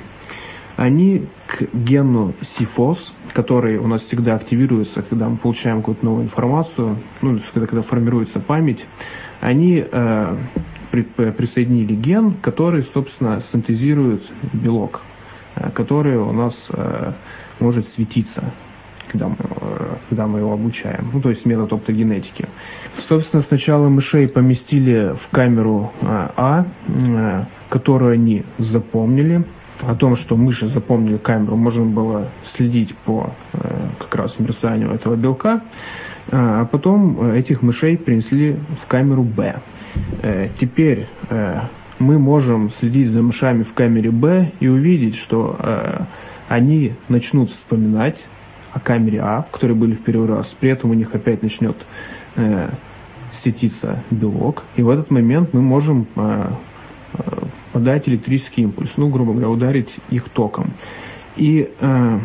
[SPEAKER 2] они к гену сифос, который у нас всегда активируется, когда мы получаем какую-то новую информацию, ну, когда, когда формируется память, они э, при, присоединили ген, который, собственно, синтезирует белок, э, который у нас э, может светиться когда мы, э, когда мы его обучаем, ну, то есть метод оптогенетики. Собственно, сначала мышей поместили в камеру э, А, э, которую они запомнили, о том, что мыши запомнили камеру, можно было следить по э, как раз мерцанию этого белка. А, а потом этих мышей принесли в камеру Б. Э, теперь э, мы можем следить за мышами в камере Б и увидеть, что они начнут вспоминать о камере А, в которой были в первый раз. При этом у них опять начнет светиться белок. И в этот момент мы можем подать электрический импульс, ну, грубо говоря, ударить их током. И э,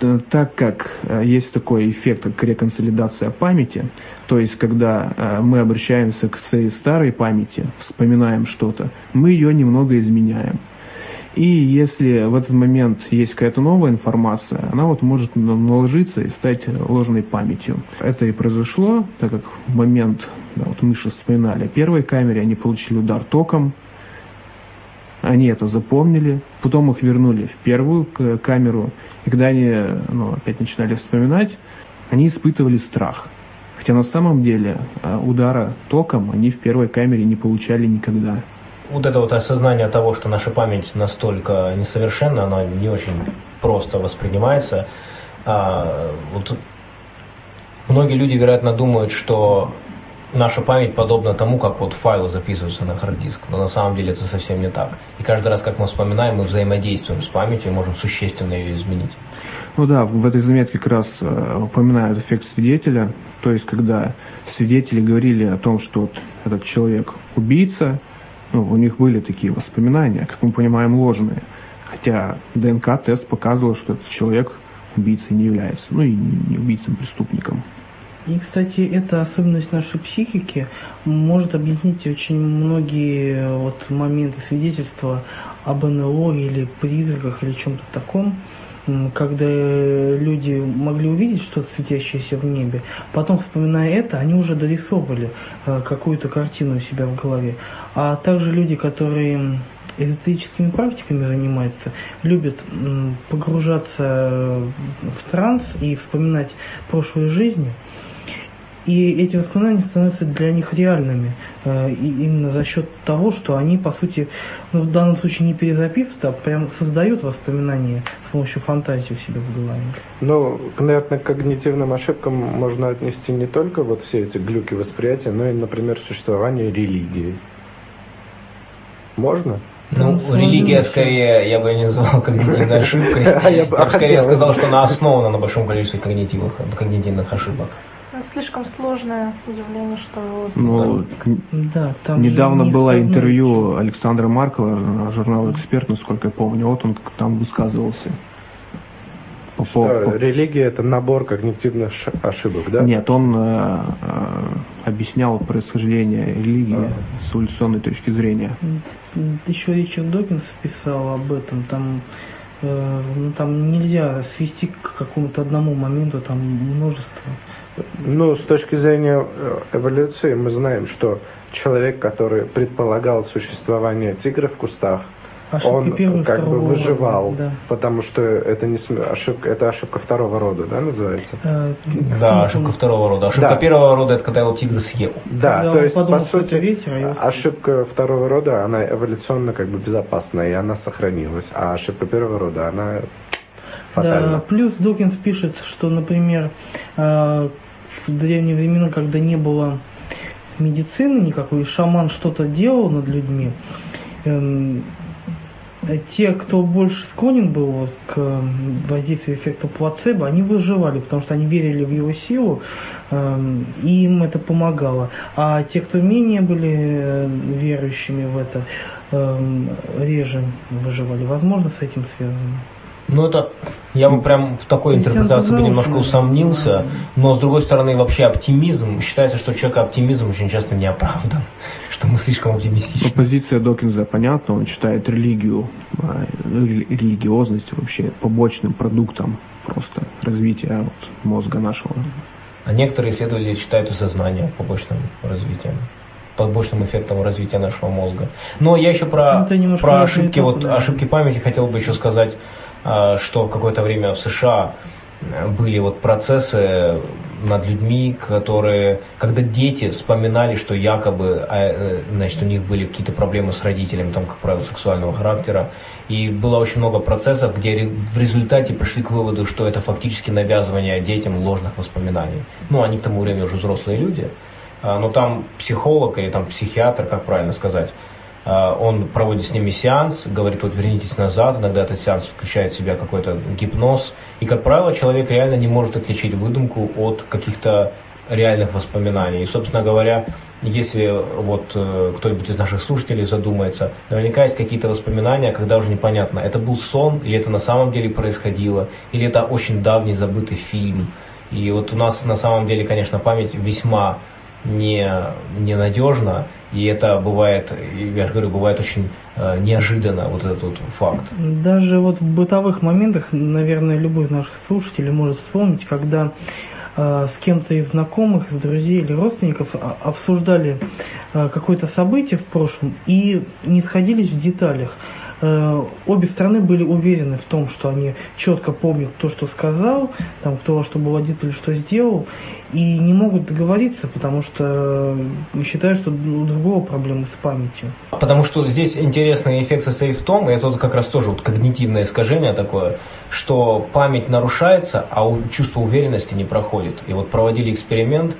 [SPEAKER 2] Э, так как э, есть такой эффект, как реконсолидация памяти, то есть когда э, мы обращаемся к своей старой памяти, вспоминаем что-то, мы ее немного изменяем. И если в этот момент есть какая-то новая информация, она вот может наложиться и стать ложной памятью. Это и произошло, так как в момент, да, вот мы же вспоминали о первой камере, они получили удар током, они это запомнили, потом их вернули в первую камеру, и когда они ну, опять начинали вспоминать, они испытывали страх. Хотя на самом деле а, удара током они в первой камере не получали никогда.
[SPEAKER 1] Вот это вот осознание того, что наша память настолько несовершенна, она не очень просто воспринимается. А, вот многие люди, вероятно, думают, что наша память подобна тому, как вот файлы записываются на хард диск, но на самом деле это совсем не так. И каждый раз, как мы вспоминаем, мы взаимодействуем с памятью и можем существенно ее изменить.
[SPEAKER 2] Ну да, в этой заметке как раз э, упоминают эффект свидетеля, то есть когда свидетели говорили о том, что вот этот человек убийца, ну, у них были такие воспоминания, как мы понимаем, ложные. Хотя ДНК-тест показывал, что этот человек убийцей не является, ну и не убийцем, преступником.
[SPEAKER 4] И, кстати, эта особенность нашей психики может объяснить очень многие э, вот моменты свидетельства об НЛО или призраках или чем-то таком, когда люди могли увидеть что-то светящееся в небе, потом, вспоминая это, они уже дорисовывали э, какую-то картину у себя в голове. А также люди, которые эзотерическими практиками занимаются, любят погружаться в транс и вспоминать прошлую жизнь, и эти воспоминания становятся для них реальными. Э, и именно за счет того, что они, по сути, ну, в данном случае не перезаписывают, а прям создают воспоминания с помощью фантазии у себя в голове.
[SPEAKER 3] Ну, наверное, к когнитивным ошибкам можно отнести не только вот все эти глюки восприятия, но и, например, существование религии. Можно?
[SPEAKER 1] Ну, религия скорее, я бы не назвал когнитивной ошибкой. А я бы скорее сказал, что она основана на большом количестве когнитивных ошибок
[SPEAKER 5] слишком сложное явление, что...
[SPEAKER 2] Ну, да, там недавно было интервью Александра Маркова на журнал «Эксперт», насколько я помню, вот он там высказывался.
[SPEAKER 3] По, что по, религия это набор когнитивных ошибок, да?
[SPEAKER 2] Нет, он э, э, объяснял происхождение религии а. с эволюционной точки зрения.
[SPEAKER 4] Еще Ричард Докинс писал об этом, там э, ну, там нельзя свести к какому-то одному моменту, там множество
[SPEAKER 3] ну, с точки зрения э, эволюции мы знаем, что человек, который предполагал существование тигра в кустах, Ошибки он как бы выживал, да. потому что это не ошибка, это ошибка второго рода, да, называется? Э,
[SPEAKER 1] да, ошибка второго рода. Ошибка да. первого рода это когда его тигр съел.
[SPEAKER 3] Да, когда то есть подумал, по сути ветер, а ошибка второго рода она эволюционно как бы безопасная и она сохранилась, а ошибка первого рода она фатальна.
[SPEAKER 4] Да, плюс Докинс пишет, что, например, э, в древние времена, когда не было медицины никакой, шаман что-то делал над людьми, эм, те, кто больше склонен был вот к воздействию эффекта плацебо, они выживали, потому что они верили в его силу, э, и им это помогало. А те, кто менее были э, верующими в это, реже выживали. Возможно, с этим связано.
[SPEAKER 1] Ну это, я бы прям в такой интерпретации бы немножко усомнился, но с другой стороны вообще оптимизм, считается, что у человека оптимизм очень часто не оправдан, что мы слишком оптимистичны.
[SPEAKER 2] Позиция Докинза понятна, он считает религию, а, религиозность вообще побочным продуктом просто развития вот, мозга нашего.
[SPEAKER 1] А некоторые исследователи считают и сознание побочным развитием побочным эффектом развития нашего мозга. Но я еще про, про ошибки, вот, ошибки памяти хотел бы еще сказать. А, что какое-то время в США были вот процессы над людьми, которые, когда дети вспоминали, что якобы, а, э, значит, у них были какие-то проблемы с родителями, там, как правило, сексуального характера, и было очень много процессов, где в результате пришли к выводу, что это фактически навязывание детям ложных воспоминаний. Ну, они к тому времени уже взрослые люди, а, но там психолог или там психиатр, как правильно сказать, он проводит с ними сеанс, говорит, вот вернитесь назад, иногда этот сеанс включает в себя какой-то гипноз, и, как правило, человек реально не может отличить выдумку от каких-то реальных воспоминаний. И, собственно говоря, если вот э, кто-нибудь из наших слушателей задумается, наверняка есть какие-то воспоминания, когда уже непонятно, это был сон, или это на самом деле происходило, или это очень давний забытый фильм. И вот у нас на самом деле, конечно, память весьма не, ненадежна, и это бывает, я же говорю, бывает очень э, неожиданно, вот этот вот факт.
[SPEAKER 4] Даже вот в бытовых моментах, наверное, любой из наших слушателей может вспомнить, когда э, с кем-то из знакомых, из друзей или родственников а, обсуждали э, какое-то событие в прошлом и не сходились в деталях. Э, обе стороны были уверены в том, что они четко помнят то, что сказал, там, кто что был одет или что сделал, и не могут договориться, потому что считают, что у другого проблемы с памятью.
[SPEAKER 1] Потому что здесь интересный эффект состоит в том, и это как раз тоже вот когнитивное искажение такое, что память нарушается, а чувство уверенности не проходит. И вот проводили эксперимент,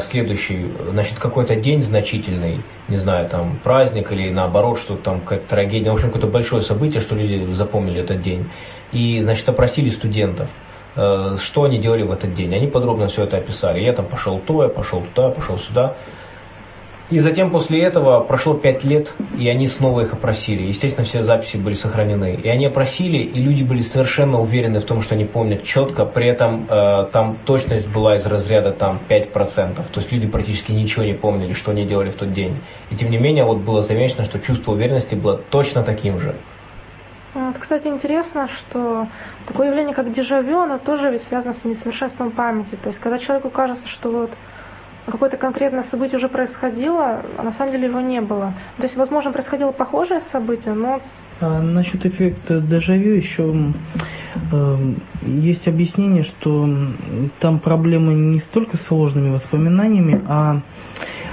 [SPEAKER 1] следующий, значит, какой-то день значительный, не знаю, там, праздник или наоборот, что там какая-то трагедия, в общем, какое-то большое событие, что люди запомнили этот день. И, значит, опросили студентов, э, что они делали в этот день. Они подробно все это описали. Я там пошел то, я пошел туда, пошел сюда. И затем после этого прошло пять лет, и они снова их опросили. Естественно, все записи были сохранены. И они опросили, и люди были совершенно уверены в том, что они помнят четко. При этом э, там точность была из разряда там 5%. То есть люди практически ничего не помнили, что они делали в тот день. И тем не менее, вот было замечено, что чувство уверенности было точно таким же.
[SPEAKER 5] Вот, кстати, интересно, что такое явление, как дежавю, оно тоже ведь связано с несовершенством памяти. То есть, когда человеку кажется, что вот какое-то конкретное событие уже происходило, а на самом деле его не было. То есть, возможно, происходило похожее событие, но...
[SPEAKER 4] А насчет эффекта дежавю еще э, есть объяснение, что там проблема не столько с сложными воспоминаниями, а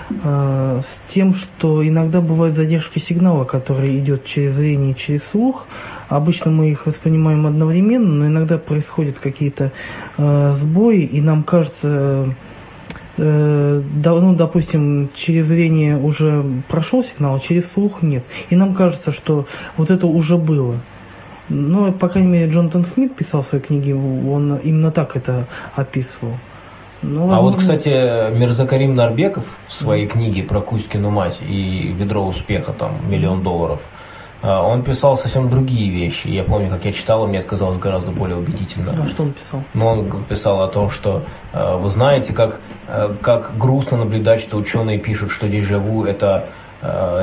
[SPEAKER 4] э, с тем, что иногда бывает задержка сигнала, который идет через зрение и через слух. Обычно мы их воспринимаем одновременно, но иногда происходят какие-то э, сбои, и нам кажется э, ну, допустим, через зрение уже прошел сигнал, а через слух нет. И нам кажется, что вот это уже было. Но, по крайней мере, Джонатан Смит писал в своей книге, он именно так это описывал.
[SPEAKER 1] Но, а вот, кстати, Мирзакарим Нарбеков в своей книге про Кузькину мать и ведро успеха, там, миллион долларов, он писал совсем другие вещи. Я помню, как я читал, и мне это казалось гораздо более убедительно.
[SPEAKER 4] А что он писал?
[SPEAKER 1] Ну, он писал о том, что а, вы знаете, как, а, как грустно наблюдать, что ученые пишут, что дежавю – это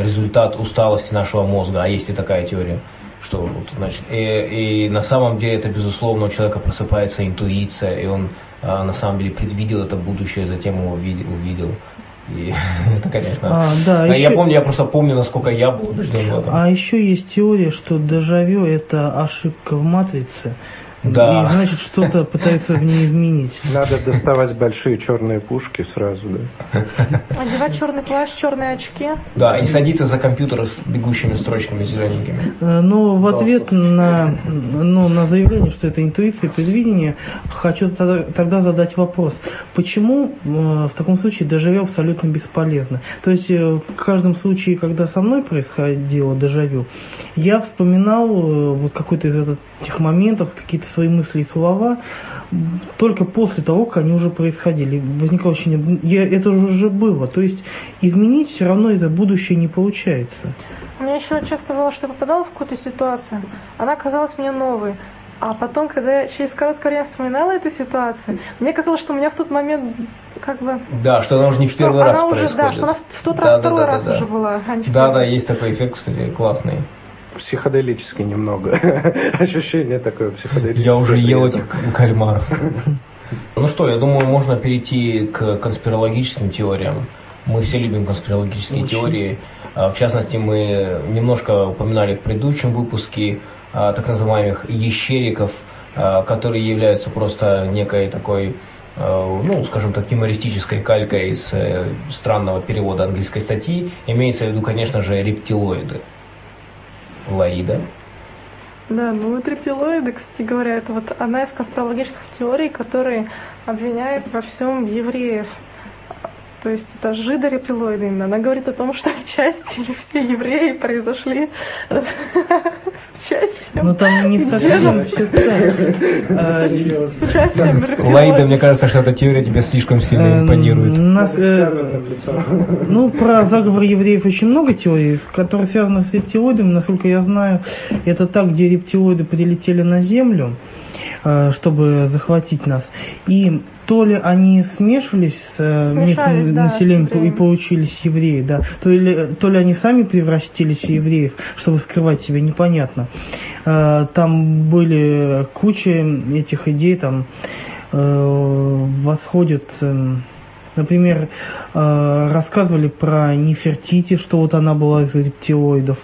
[SPEAKER 1] результат усталости нашего мозга, а есть и такая теория что вот, значит, и, и на самом деле это безусловно у человека просыпается интуиция, и он а, на самом деле предвидел это будущее, затем его увидел. увидел. И это, конечно. А, да, а еще... Я помню, я просто помню, насколько я был убежден в этом.
[SPEAKER 4] А еще есть теория, что дежавю это ошибка в матрице.
[SPEAKER 1] Да.
[SPEAKER 4] И значит, что-то пытается в ней изменить.
[SPEAKER 3] Надо доставать большие черные пушки сразу, да.
[SPEAKER 5] Одевать черный плащ, черные очки.
[SPEAKER 1] Да, и садиться за компьютер с бегущими строчками зелененькими.
[SPEAKER 4] Э, но в ответ на, ну, на заявление, что это интуиция предвидение, хочу тогда задать вопрос. Почему э, в таком случае дежавю абсолютно бесполезно? То есть э, в каждом случае, когда со мной происходило дежавю, я вспоминал вот какой-то из этих моментов, какие-то свои мысли и слова только после того, как они уже происходили. Возникало ощущение, я, это уже было. То есть изменить все равно это будущее не получается.
[SPEAKER 5] У меня еще часто было, что я попадала в какую-то ситуацию, она казалась мне новой. А потом, когда я через короткое время вспоминала эту ситуацию, мне казалось, что у меня в тот момент как бы...
[SPEAKER 1] Да, что она уже не в первый раз уже, происходит.
[SPEAKER 5] Да, что она в тот раз да, второй да, да, раз да, уже была.
[SPEAKER 1] А да, да, есть такой эффект, кстати, классный
[SPEAKER 3] психоделический немного. Ощущение такое психоделическое.
[SPEAKER 1] Я уже ел этих кальмаров. Ну что, я думаю, можно перейти к конспирологическим теориям. Мы все любим конспирологические Очень. теории. А, в частности, мы немножко упоминали в предыдущем выпуске а, так называемых ещериков, а, которые являются просто некой такой ну, скажем так, юмористической калькой из э, странного перевода английской статьи, имеется в виду, конечно же, рептилоиды. Лаида.
[SPEAKER 5] Да, ну вот рептилоиды, кстати говоря, это вот одна из конспирологических теорий, которые обвиняют во всем евреев. То есть это жидорептилоиды именно. Она говорит о том, что часть или все евреи произошли с участием.
[SPEAKER 4] Ну там не совсем все
[SPEAKER 5] так. С участием
[SPEAKER 1] Лаида, мне кажется, что эта теория тебе слишком сильно
[SPEAKER 4] Э,
[SPEAKER 1] импонирует.
[SPEAKER 4] э, Ну, про заговор евреев очень много теорий, которые связаны с рептилоидами. Насколько я знаю, это так, где рептилоиды прилетели на Землю, э, чтобы захватить нас. И то ли они смешивались с э,
[SPEAKER 5] Смешались,
[SPEAKER 4] местным
[SPEAKER 5] да, с
[SPEAKER 4] населением и получились евреи, да, то ли, то ли они сами превратились в евреев, чтобы скрывать себя, непонятно. Э, Там были куча этих идей, там э, восходят, эм, например, рассказывали про Нефертити, что вот она была из рептилоидов.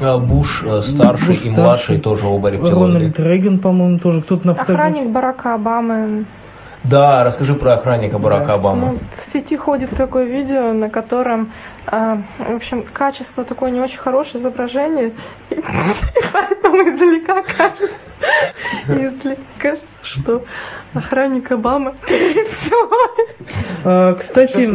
[SPEAKER 1] А Буш старший
[SPEAKER 4] Буш
[SPEAKER 1] и
[SPEAKER 4] старший.
[SPEAKER 1] младший тоже оба рептилоиды.
[SPEAKER 4] Рональд Рейган, по-моему, тоже кто-то на фотографии.
[SPEAKER 5] Охранник Барака Обамы.
[SPEAKER 1] Да, расскажи про охранника Барака Обамы.
[SPEAKER 5] Ну, в сети ходит такое видео, на котором, а, в общем, качество такое не очень хорошее изображение, и поэтому издалека кажется, издалека кажется, что охранник Обамы рептилоид.
[SPEAKER 4] А, Кстати?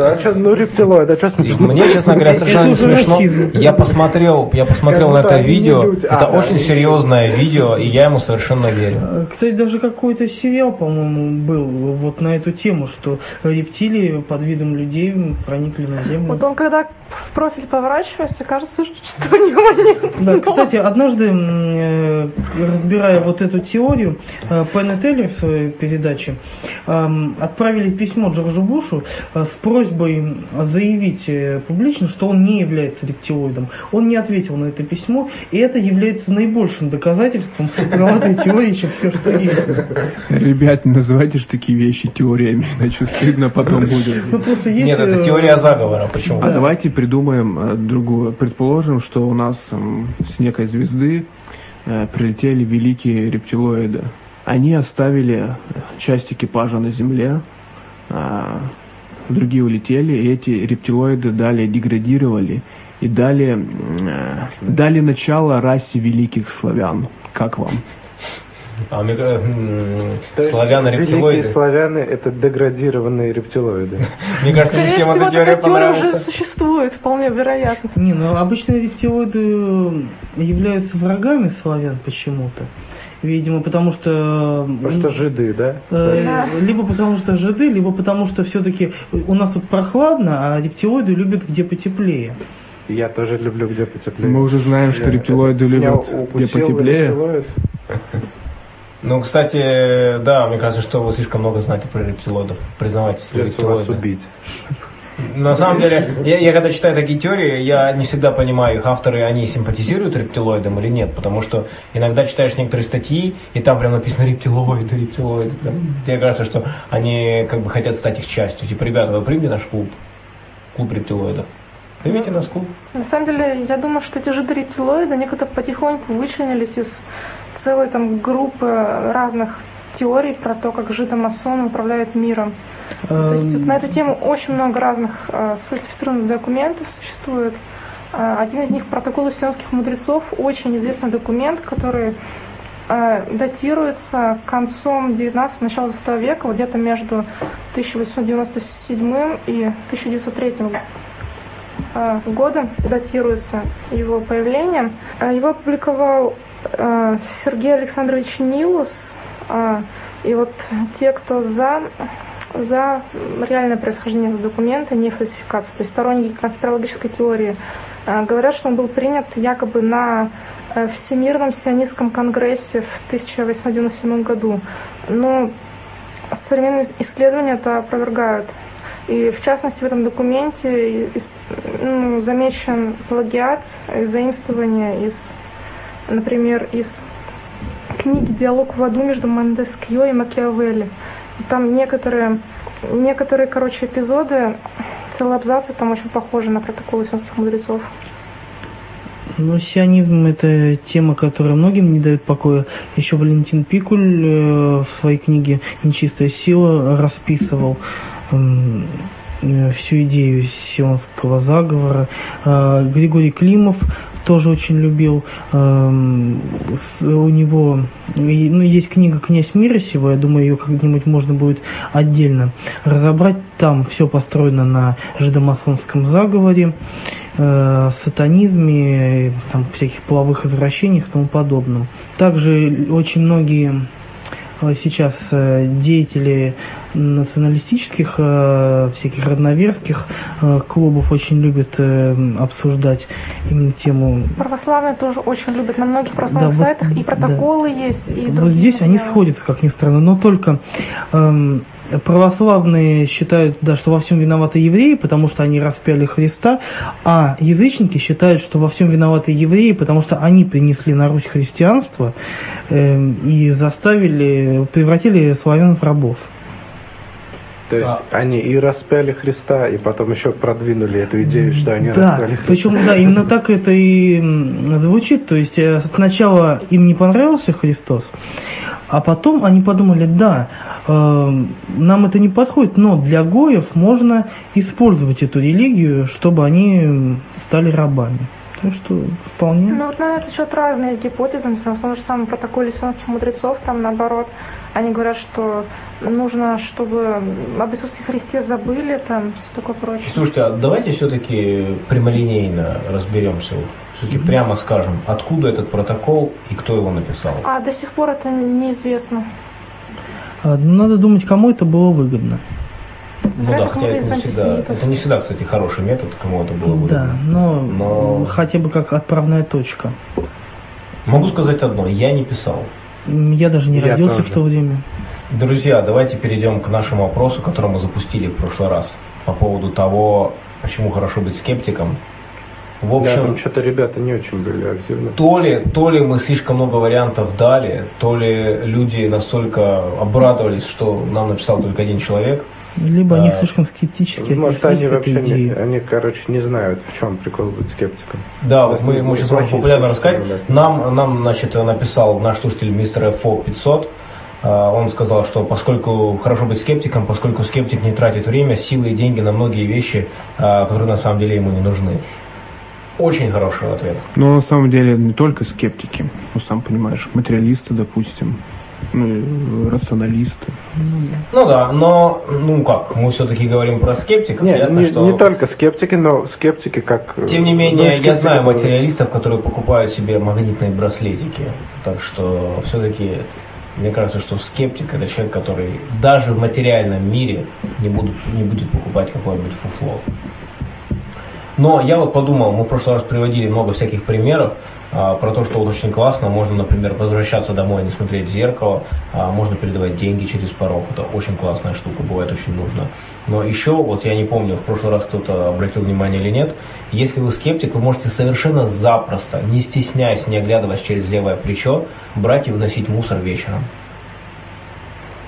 [SPEAKER 3] А что, ну рептилоид, а что
[SPEAKER 1] И
[SPEAKER 3] смешного?
[SPEAKER 1] Мне, честно говоря, совершенно не смешно. Я посмотрел, я посмотрел на это видео. Это очень серьезное видео, и я ему совершенно верю.
[SPEAKER 4] кстати, даже какой-то сериал, по-моему, был вот на эту тему, что рептилии под видом людей проникли на Землю.
[SPEAKER 5] Вот он когда в профиль поворачивается, кажется, что у него нет.
[SPEAKER 4] Да, кстати, однажды, э, разбирая вот эту теорию, э, Пен и Теллер в своей передаче отправили письмо Джорджу Бушу э, с просьбой заявить публично, что он не является рептилоидом. Он не ответил на это письмо, и это является наибольшим доказательством правоты теории, чем все, что есть.
[SPEAKER 2] Ребят, не называйте же такие вещи теориями, иначе стыдно потом будет.
[SPEAKER 4] Ну, просто есть,
[SPEAKER 1] Нет, это теория заговора. Почему?
[SPEAKER 2] А давайте придумаем э, другую. Предположим, что у нас с некой звезды э, прилетели великие рептилоиды. Они оставили э, часть экипажа на Земле, а другие улетели, и эти рептилоиды далее деградировали и дали, дали начало расе великих славян. Как вам?
[SPEAKER 1] А мне кажется, м,
[SPEAKER 3] То есть
[SPEAKER 1] славяне
[SPEAKER 3] Великие
[SPEAKER 1] рептилоиды.
[SPEAKER 3] славяне это деградированные рептилоиды.
[SPEAKER 1] Мне кажется, не
[SPEAKER 5] Скорее
[SPEAKER 1] всем
[SPEAKER 5] всего,
[SPEAKER 1] эта теория
[SPEAKER 5] уже существует, вполне вероятно.
[SPEAKER 4] Не, ну обычные рептилоиды являются врагами славян почему-то. Видимо, потому что...
[SPEAKER 3] Потому что жиды, да?
[SPEAKER 4] Э,
[SPEAKER 5] Да.
[SPEAKER 4] Либо потому что жиды, либо потому что все-таки у нас тут прохладно, а рептилоиды любят где потеплее.
[SPEAKER 3] Я тоже люблю где потеплее.
[SPEAKER 2] Мы уже знаем, что рептилоиды любят где потеплее.
[SPEAKER 3] рептилоид.
[SPEAKER 1] Ну, кстати, да, мне кажется, что вы слишком много знаете про рептилоидов. Признавайтесь,
[SPEAKER 3] Придется вас убить.
[SPEAKER 1] На самом деле, я, я когда читаю такие теории, я не всегда понимаю, их авторы, они симпатизируют рептилоидам или нет, потому что иногда читаешь некоторые статьи, и там прям написано рептилоиды, рептилоиды. Прям. Мне кажется, что они как бы хотят стать их частью. Типа, ребята, вы примите наш клуб, клуб рептилоидов. Примите нас в клуб.
[SPEAKER 5] На самом деле, я думаю, что эти же рептилоиды, они как-то потихоньку вычленились из целой там группы разных теорий про то, как жидомасоны управляют миром. То есть
[SPEAKER 4] Эм,
[SPEAKER 5] на эту тему очень много разных э, сфальсифицированных документов существует. Э, один из них протокол сионских мудрецов, очень известный документ, который э, датируется концом 19 начала 20 века, вот где-то между 1897 и 1903 э, годом датируется его появление. Э, Его опубликовал э, Сергей Александрович Нилус. И вот те, кто за, за реальное происхождение этого документа, не фальсификацию, то есть сторонники конспирологической теории, говорят, что он был принят якобы на Всемирном сионистском конгрессе в 1897 году. Но современные исследования это опровергают. И в частности в этом документе ну, замечен плагиат, и заимствование из, например, из книги «Диалог в аду» между Мондескьё и Макиавелли. Там некоторые, некоторые, короче, эпизоды, целые абзацы там очень похожи на протоколы сионских мудрецов.
[SPEAKER 4] Ну, сионизм это тема, которая многим не дает покоя. Еще Валентин Пикуль э, в своей книге «Нечистая сила» расписывал э, всю идею сионского заговора. А Григорий Климов тоже очень любил. Эм, у него ну, есть книга «Князь мира сего», я думаю, ее как-нибудь можно будет отдельно разобрать. Там все построено на жидомасонском заговоре, э, сатанизме, там, всяких половых извращениях и тому подобном. Также очень многие Э, сейчас э, деятели националистических, э, всяких родноверских клубов очень любят обсуждать именно тему.
[SPEAKER 5] Православные тоже очень любят. На многих православных да, сайтах вот, и протоколы да. есть. И
[SPEAKER 4] вот здесь они сходятся, как ни странно, но только эм, православные считают, да, что во всем виноваты евреи, потому что они распяли Христа, а язычники считают, что во всем виноваты евреи, потому что они принесли на Русь христианство э, и заставили, превратили славян в рабов.
[SPEAKER 3] То есть а. они и распяли Христа, и потом еще продвинули эту идею, что они
[SPEAKER 4] да,
[SPEAKER 3] распяли Христа.
[SPEAKER 4] Причем, да, именно так это и звучит. То есть э, сначала им не понравился Христос, а потом они подумали, да, э, нам это не подходит, но для гоев можно использовать эту религию, чтобы они стали рабами. Так что вполне.
[SPEAKER 5] Ну вот на этот счет разные гипотезы, например, в том же самом протоколе сионских мудрецов, там наоборот, они говорят, что нужно, чтобы об Иисусе Христе забыли, там, все такое прочее.
[SPEAKER 1] Слушайте, а давайте все-таки прямолинейно разберемся. Все-таки mm-hmm. прямо скажем, откуда этот протокол и кто его написал.
[SPEAKER 5] А до сих пор это неизвестно.
[SPEAKER 4] А, ну, надо думать, кому это было выгодно.
[SPEAKER 1] Ну да, хотя это не, всегда, это не всегда, кстати, хороший метод, кому это было выгодно.
[SPEAKER 4] Да, но, но хотя бы как отправная точка.
[SPEAKER 1] Могу сказать одно, я не писал.
[SPEAKER 4] Я даже не я родился тоже. в то время.
[SPEAKER 1] Друзья, давайте перейдем к нашему вопросу, который мы запустили в прошлый раз по поводу того, почему хорошо быть скептиком.
[SPEAKER 3] В общем, да, там что-то ребята не очень были активны.
[SPEAKER 1] То ли, то ли мы слишком много вариантов дали, то ли люди настолько обрадовались, что нам написал только один человек.
[SPEAKER 4] Либо а, они слишком скептически.
[SPEAKER 3] Может, они вообще не, они, короче, не знают, в чем прикол быть скептиком.
[SPEAKER 1] Да, вот мы, мы сейчас можем популярно рассказать. Нам, нам, значит, написал наш слушатель мистер FO 500. А, он сказал, что поскольку хорошо быть скептиком, поскольку скептик не тратит время, силы и деньги на многие вещи, а, которые на самом деле ему не нужны. Очень хороший ответ.
[SPEAKER 2] Но на самом деле не только скептики, ну сам понимаешь, материалисты, допустим, ну, рационалисты.
[SPEAKER 1] Ну да, но, ну как, мы все-таки говорим про скептиков.
[SPEAKER 3] Нет, ясно, не, что... не только скептики, но скептики как...
[SPEAKER 1] Тем не менее, ну, я знаю материалистов, которые покупают себе магнитные браслетики. Так что все-таки мне кажется, что скептик это человек, который даже в материальном мире не, будут, не будет покупать какое-нибудь фуфло. Но я вот подумал, мы в прошлый раз приводили много всяких примеров про то, что вот очень классно, можно, например, возвращаться домой, не смотреть в зеркало, а, можно передавать деньги через порог, это очень классная штука, бывает очень нужно. Но еще, вот я не помню, в прошлый раз кто-то обратил внимание или нет, если вы скептик, вы можете совершенно запросто, не стесняясь, не оглядываясь через левое плечо, брать и выносить мусор вечером.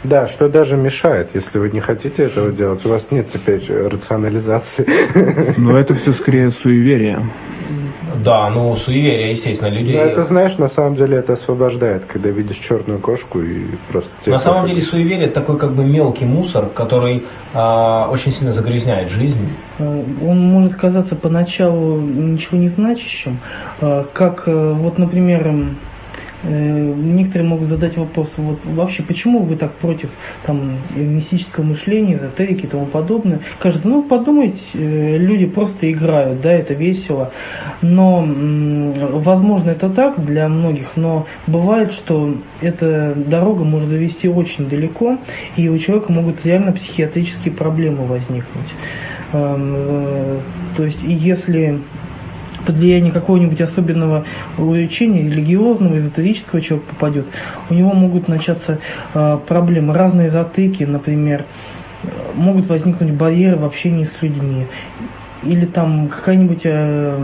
[SPEAKER 3] Да, что даже мешает, если вы не хотите этого делать. У вас нет теперь рационализации.
[SPEAKER 2] Но это все скорее суеверие.
[SPEAKER 1] Да, ну суеверие, естественно, люди.
[SPEAKER 3] Ну, это знаешь, на самом деле это освобождает, когда видишь черную кошку и просто.
[SPEAKER 1] На самом деле суеверие это такой как бы мелкий мусор, который а, очень сильно загрязняет жизнь.
[SPEAKER 4] Э, он может казаться поначалу ничего не значащим, э, как э, вот, например, Э, некоторые могут задать вопрос, вот вообще почему вы так против там, мистического мышления, эзотерики и тому подобное. Кажется, ну подумайте, э, люди просто играют, да, это весело. Но, возможно, это так для многих, но бывает, что эта дорога может довести очень далеко, и у человека могут реально психиатрические проблемы возникнуть. Эм, э, то есть, если под влияние какого-нибудь особенного увлечения, религиозного, эзотерического человек попадет, у него могут начаться э, проблемы, разные затыки, например, могут возникнуть барьеры в общении с людьми, или там какая-нибудь э,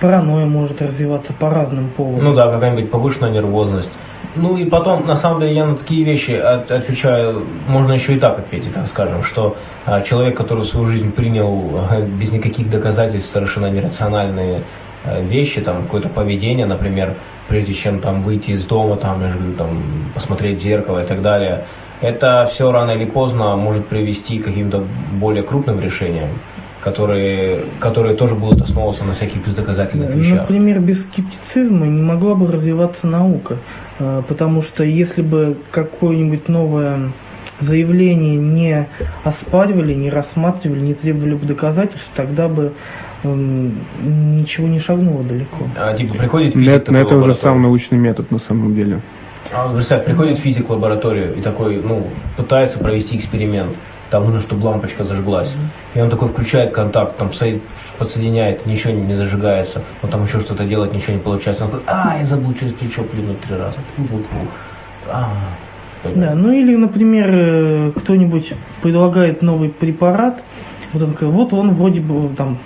[SPEAKER 4] паранойя может развиваться по разным поводам.
[SPEAKER 1] Ну да, какая-нибудь повышенная нервозность. Ну и потом, на самом деле, я на такие вещи от, отвечаю, можно еще и так ответить, так скажем, что а, человек, который свою жизнь принял а, без никаких доказательств совершенно нерациональные а, вещи, там какое-то поведение, например, прежде чем там выйти из дома, там, там посмотреть в зеркало и так далее, это все рано или поздно может привести к каким-то более крупным решениям. Которые, которые тоже будут основываться на всяких бездоказательных вещах.
[SPEAKER 4] Например, без скептицизма не могла бы развиваться наука, э, потому что если бы какое-нибудь новое заявление не оспаривали, не рассматривали, не требовали бы доказательств, тогда бы эм, ничего не шагнуло далеко.
[SPEAKER 1] А, типа приходит физик
[SPEAKER 2] но
[SPEAKER 1] такой
[SPEAKER 2] это уже сам научный метод на самом деле.
[SPEAKER 1] А, представь, приходит физик в лабораторию и такой, ну, пытается провести эксперимент. Там нужно, чтобы лампочка зажглась. И он такой включает контакт, там со- подсоединяет, ничего не зажигается. Он там еще что-то делает, ничего не получается. Он такой, а, я забыл через плечо плюнуть три раза. А,
[SPEAKER 4] Да, ну или, например, э, кто-нибудь предлагает новый препарат, вот он такой, вот он вроде бы там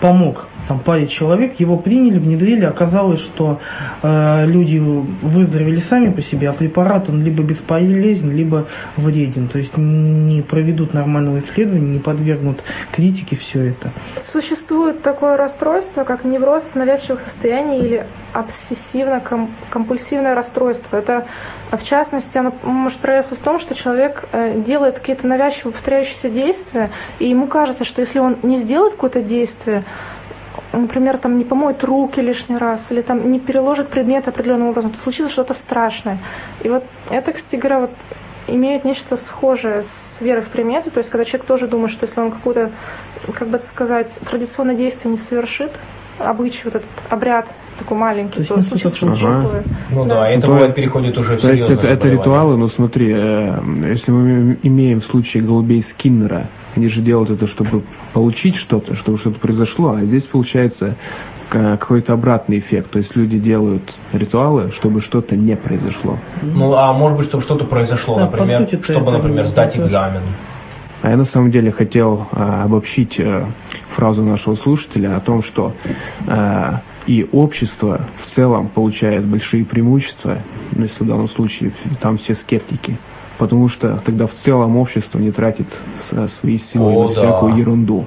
[SPEAKER 4] помог там паре человек, его приняли, внедрили, оказалось, что э, люди выздоровели сами по себе, а препарат он либо бесполезен, либо вреден, то есть не проведут нормального исследования, не подвергнут критике все это.
[SPEAKER 5] Существует такое расстройство, как невроз навязчивых состояний или обсессивно-компульсивное расстройство. Это, в частности, оно может проявиться в том, что человек э, делает какие-то навязчиво повторяющиеся действия, и ему кажется, что если он не сделает какое-то действие, например, там не помоет руки лишний раз, или там не переложит предмет определенным образом, то случится что-то страшное. И вот это, кстати говоря, вот имеет нечто схожее с верой в приметы, то есть когда человек тоже думает, что если он какую-то, как бы сказать, традиционное действие не совершит, обычай, вот этот обряд такой маленький,
[SPEAKER 4] То есть
[SPEAKER 5] то случится
[SPEAKER 4] что-то
[SPEAKER 2] Ага.
[SPEAKER 5] такое.
[SPEAKER 1] Ну да,
[SPEAKER 5] Да.
[SPEAKER 1] это
[SPEAKER 2] То
[SPEAKER 1] бывает
[SPEAKER 2] есть-
[SPEAKER 1] переходит уже в
[SPEAKER 2] То есть это, это ритуалы, ну смотри, э, если мы имеем в случае голубей Скиннера, они же делают это, чтобы получить что-то, чтобы что-то произошло, а здесь получается какой-то обратный эффект. То есть люди делают ритуалы, чтобы что-то не произошло.
[SPEAKER 1] Ну, а может быть, чтобы что-то произошло,
[SPEAKER 4] Да,
[SPEAKER 1] например,
[SPEAKER 4] сути-то
[SPEAKER 1] чтобы, например, сдать
[SPEAKER 4] это.
[SPEAKER 1] экзамен.
[SPEAKER 2] А я на самом деле хотел а, обобщить э, фразу нашего слушателя о том, что э, и общество в целом получает большие преимущества, ну, если в данном случае там все скептики, потому что тогда в целом общество не тратит свои силы
[SPEAKER 1] О,
[SPEAKER 2] на
[SPEAKER 1] да.
[SPEAKER 2] всякую ерунду.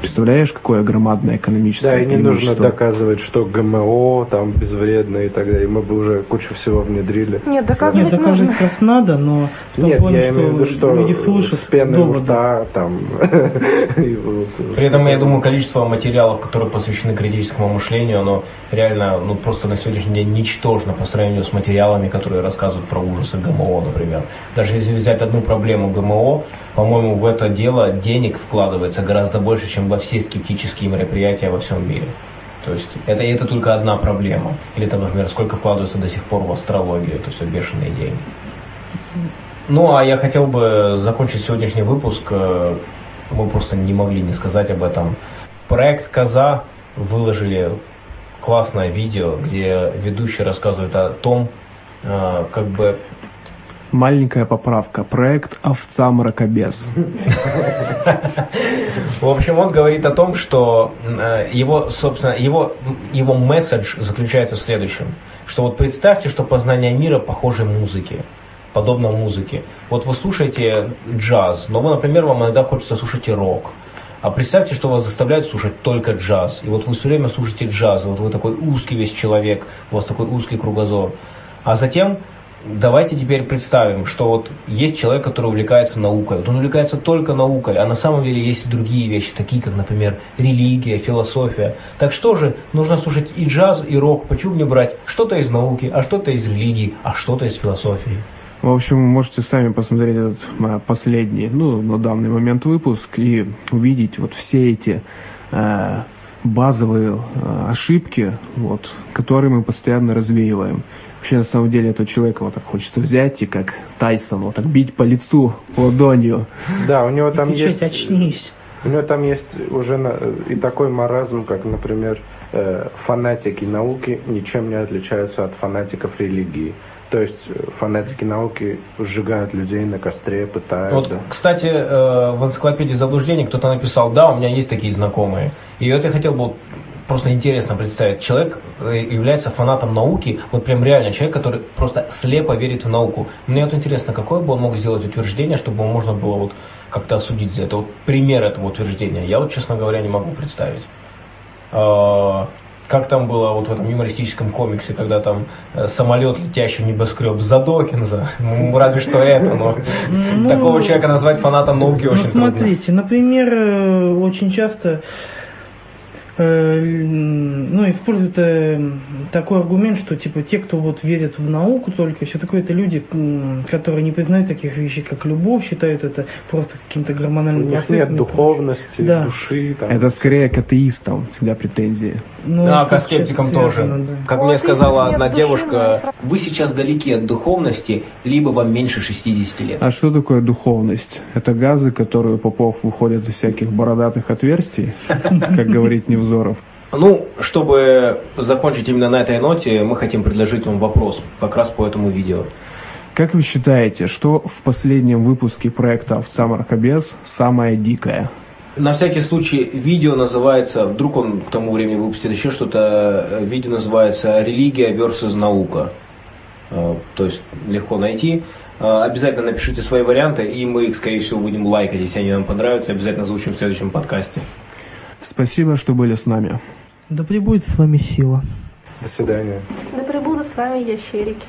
[SPEAKER 2] Представляешь, какое громадное экономическое
[SPEAKER 3] Да, и не нужно доказывать, что ГМО там безвредно и так далее. Мы бы уже кучу всего внедрили.
[SPEAKER 5] Нет,
[SPEAKER 4] Нет,
[SPEAKER 5] доказывать
[SPEAKER 4] доказывать
[SPEAKER 5] нужно.
[SPEAKER 4] как раз надо, но в том
[SPEAKER 3] Нет,
[SPEAKER 4] плане,
[SPEAKER 3] я имею в виду, что
[SPEAKER 4] люди слышат
[SPEAKER 3] с
[SPEAKER 4] доводы.
[SPEAKER 3] рта там.
[SPEAKER 1] При этом, я думаю, количество материалов, которые посвящены критическому мышлению, оно реально, ну, просто на сегодняшний день ничтожно по сравнению с материалами, которые рассказывают про ужасы ГМО, например. Даже если взять одну проблему ГМО, по-моему, в это дело денег вкладывается гораздо больше, чем во все скептические мероприятия во всем мире. То есть это, это только одна проблема. Или там, например, сколько вкладывается до сих пор в астрологию, это все бешеные деньги. Ну, а я хотел бы закончить сегодняшний выпуск. э, Мы просто не могли не сказать об этом. Проект Коза выложили классное видео, где ведущий рассказывает о том, э, как бы
[SPEAKER 2] Маленькая поправка. Проект «Овца мракобес».
[SPEAKER 1] В общем, он говорит о том, что э, его, собственно, его, его месседж заключается в следующем, что вот представьте, что познание мира похоже музыке, подобно музыке. Вот вы слушаете джаз, но вы, например, вам иногда хочется слушать рок. А представьте, что вас заставляют слушать только джаз. И вот вы все время слушаете джаз, вот вы такой узкий весь человек, у вас такой узкий кругозор. А затем давайте теперь представим, что вот есть человек, который увлекается наукой. Вот он увлекается только наукой, а на самом деле есть и другие вещи, такие как, например, религия, философия. Так что же, нужно слушать и джаз, и рок. Почему не брать что-то из науки, а что-то из религии, а что-то из философии?
[SPEAKER 2] В общем, можете сами посмотреть этот а, последний, ну, на данный момент выпуск и увидеть вот все эти э, базовые э, ошибки, вот, которые мы постоянно развеиваем. Вообще, на самом деле, этого человека вот так хочется взять и как Тайсон, вот так бить по лицу ладонью.
[SPEAKER 3] Да, у него там есть...
[SPEAKER 4] очнись.
[SPEAKER 3] У него там есть уже на- и такой маразм, как, например, э, фанатики науки ничем не отличаются от фанатиков религии. То есть э, фанатики науки сжигают людей на костре, пытают.
[SPEAKER 1] Вот,
[SPEAKER 3] да.
[SPEAKER 1] кстати, э, в энциклопедии заблуждений кто-то написал, да, у меня есть такие знакомые. И вот я хотел бы просто интересно представить, человек э, является фанатом науки, вот прям реально человек, который просто слепо верит в науку. Мне вот интересно, какое бы он мог сделать утверждение, чтобы его можно было вот как-то осудить за это. Вот пример этого утверждения. Я вот, честно говоря, не могу представить. Э, как там было вот в этом юмористическом комиксе, когда там э, самолет, летящий в небоскреб за Докинза. Ну, разве что это, но
[SPEAKER 4] Ну,
[SPEAKER 1] такого человека назвать фанатом науки
[SPEAKER 4] Ну,
[SPEAKER 1] очень трудно.
[SPEAKER 4] смотрите, например, э, очень часто ну, используют э, такой аргумент, что типа те, кто вот верит в науку только, все такое, это люди, которые не признают таких вещей, как любовь, считают это просто каким-то гормональным
[SPEAKER 3] них
[SPEAKER 4] процессом.
[SPEAKER 3] нет духовности,
[SPEAKER 4] Да.
[SPEAKER 3] души. Там.
[SPEAKER 2] Это скорее к атеистам всегда претензии.
[SPEAKER 4] Ну,
[SPEAKER 1] Да,
[SPEAKER 4] это
[SPEAKER 1] ко скептикам
[SPEAKER 4] связано,
[SPEAKER 1] тоже.
[SPEAKER 4] да.
[SPEAKER 1] Как
[SPEAKER 5] Вот
[SPEAKER 1] мне сказала
[SPEAKER 5] нет
[SPEAKER 1] одна
[SPEAKER 5] души,
[SPEAKER 1] девушка, вы сейчас далеки от духовности, либо вам меньше 60 лет.
[SPEAKER 2] А что такое духовность? Это газы, которые попов выходят из всяких бородатых отверстий, как говорит Невзоров.
[SPEAKER 1] Ну, чтобы закончить именно на этой ноте, мы хотим предложить вам вопрос как раз по этому видео.
[SPEAKER 2] Как вы считаете, что в последнем выпуске проекта «Овца Маркобес» самое дикое?
[SPEAKER 1] На всякий случай, видео называется, вдруг он к тому времени выпустит еще что-то, э, видео называется «Религия versus наука». Э, То есть легко найти. Э, Обязательно напишите свои варианты, и мы их, скорее всего, будем лайкать, если они нам понравятся. Обязательно озвучим в следующем подкасте.
[SPEAKER 2] Спасибо, что были с нами.
[SPEAKER 4] Да пребудет с вами сила.
[SPEAKER 3] До свидания.
[SPEAKER 5] Да пребудут с вами ящерики.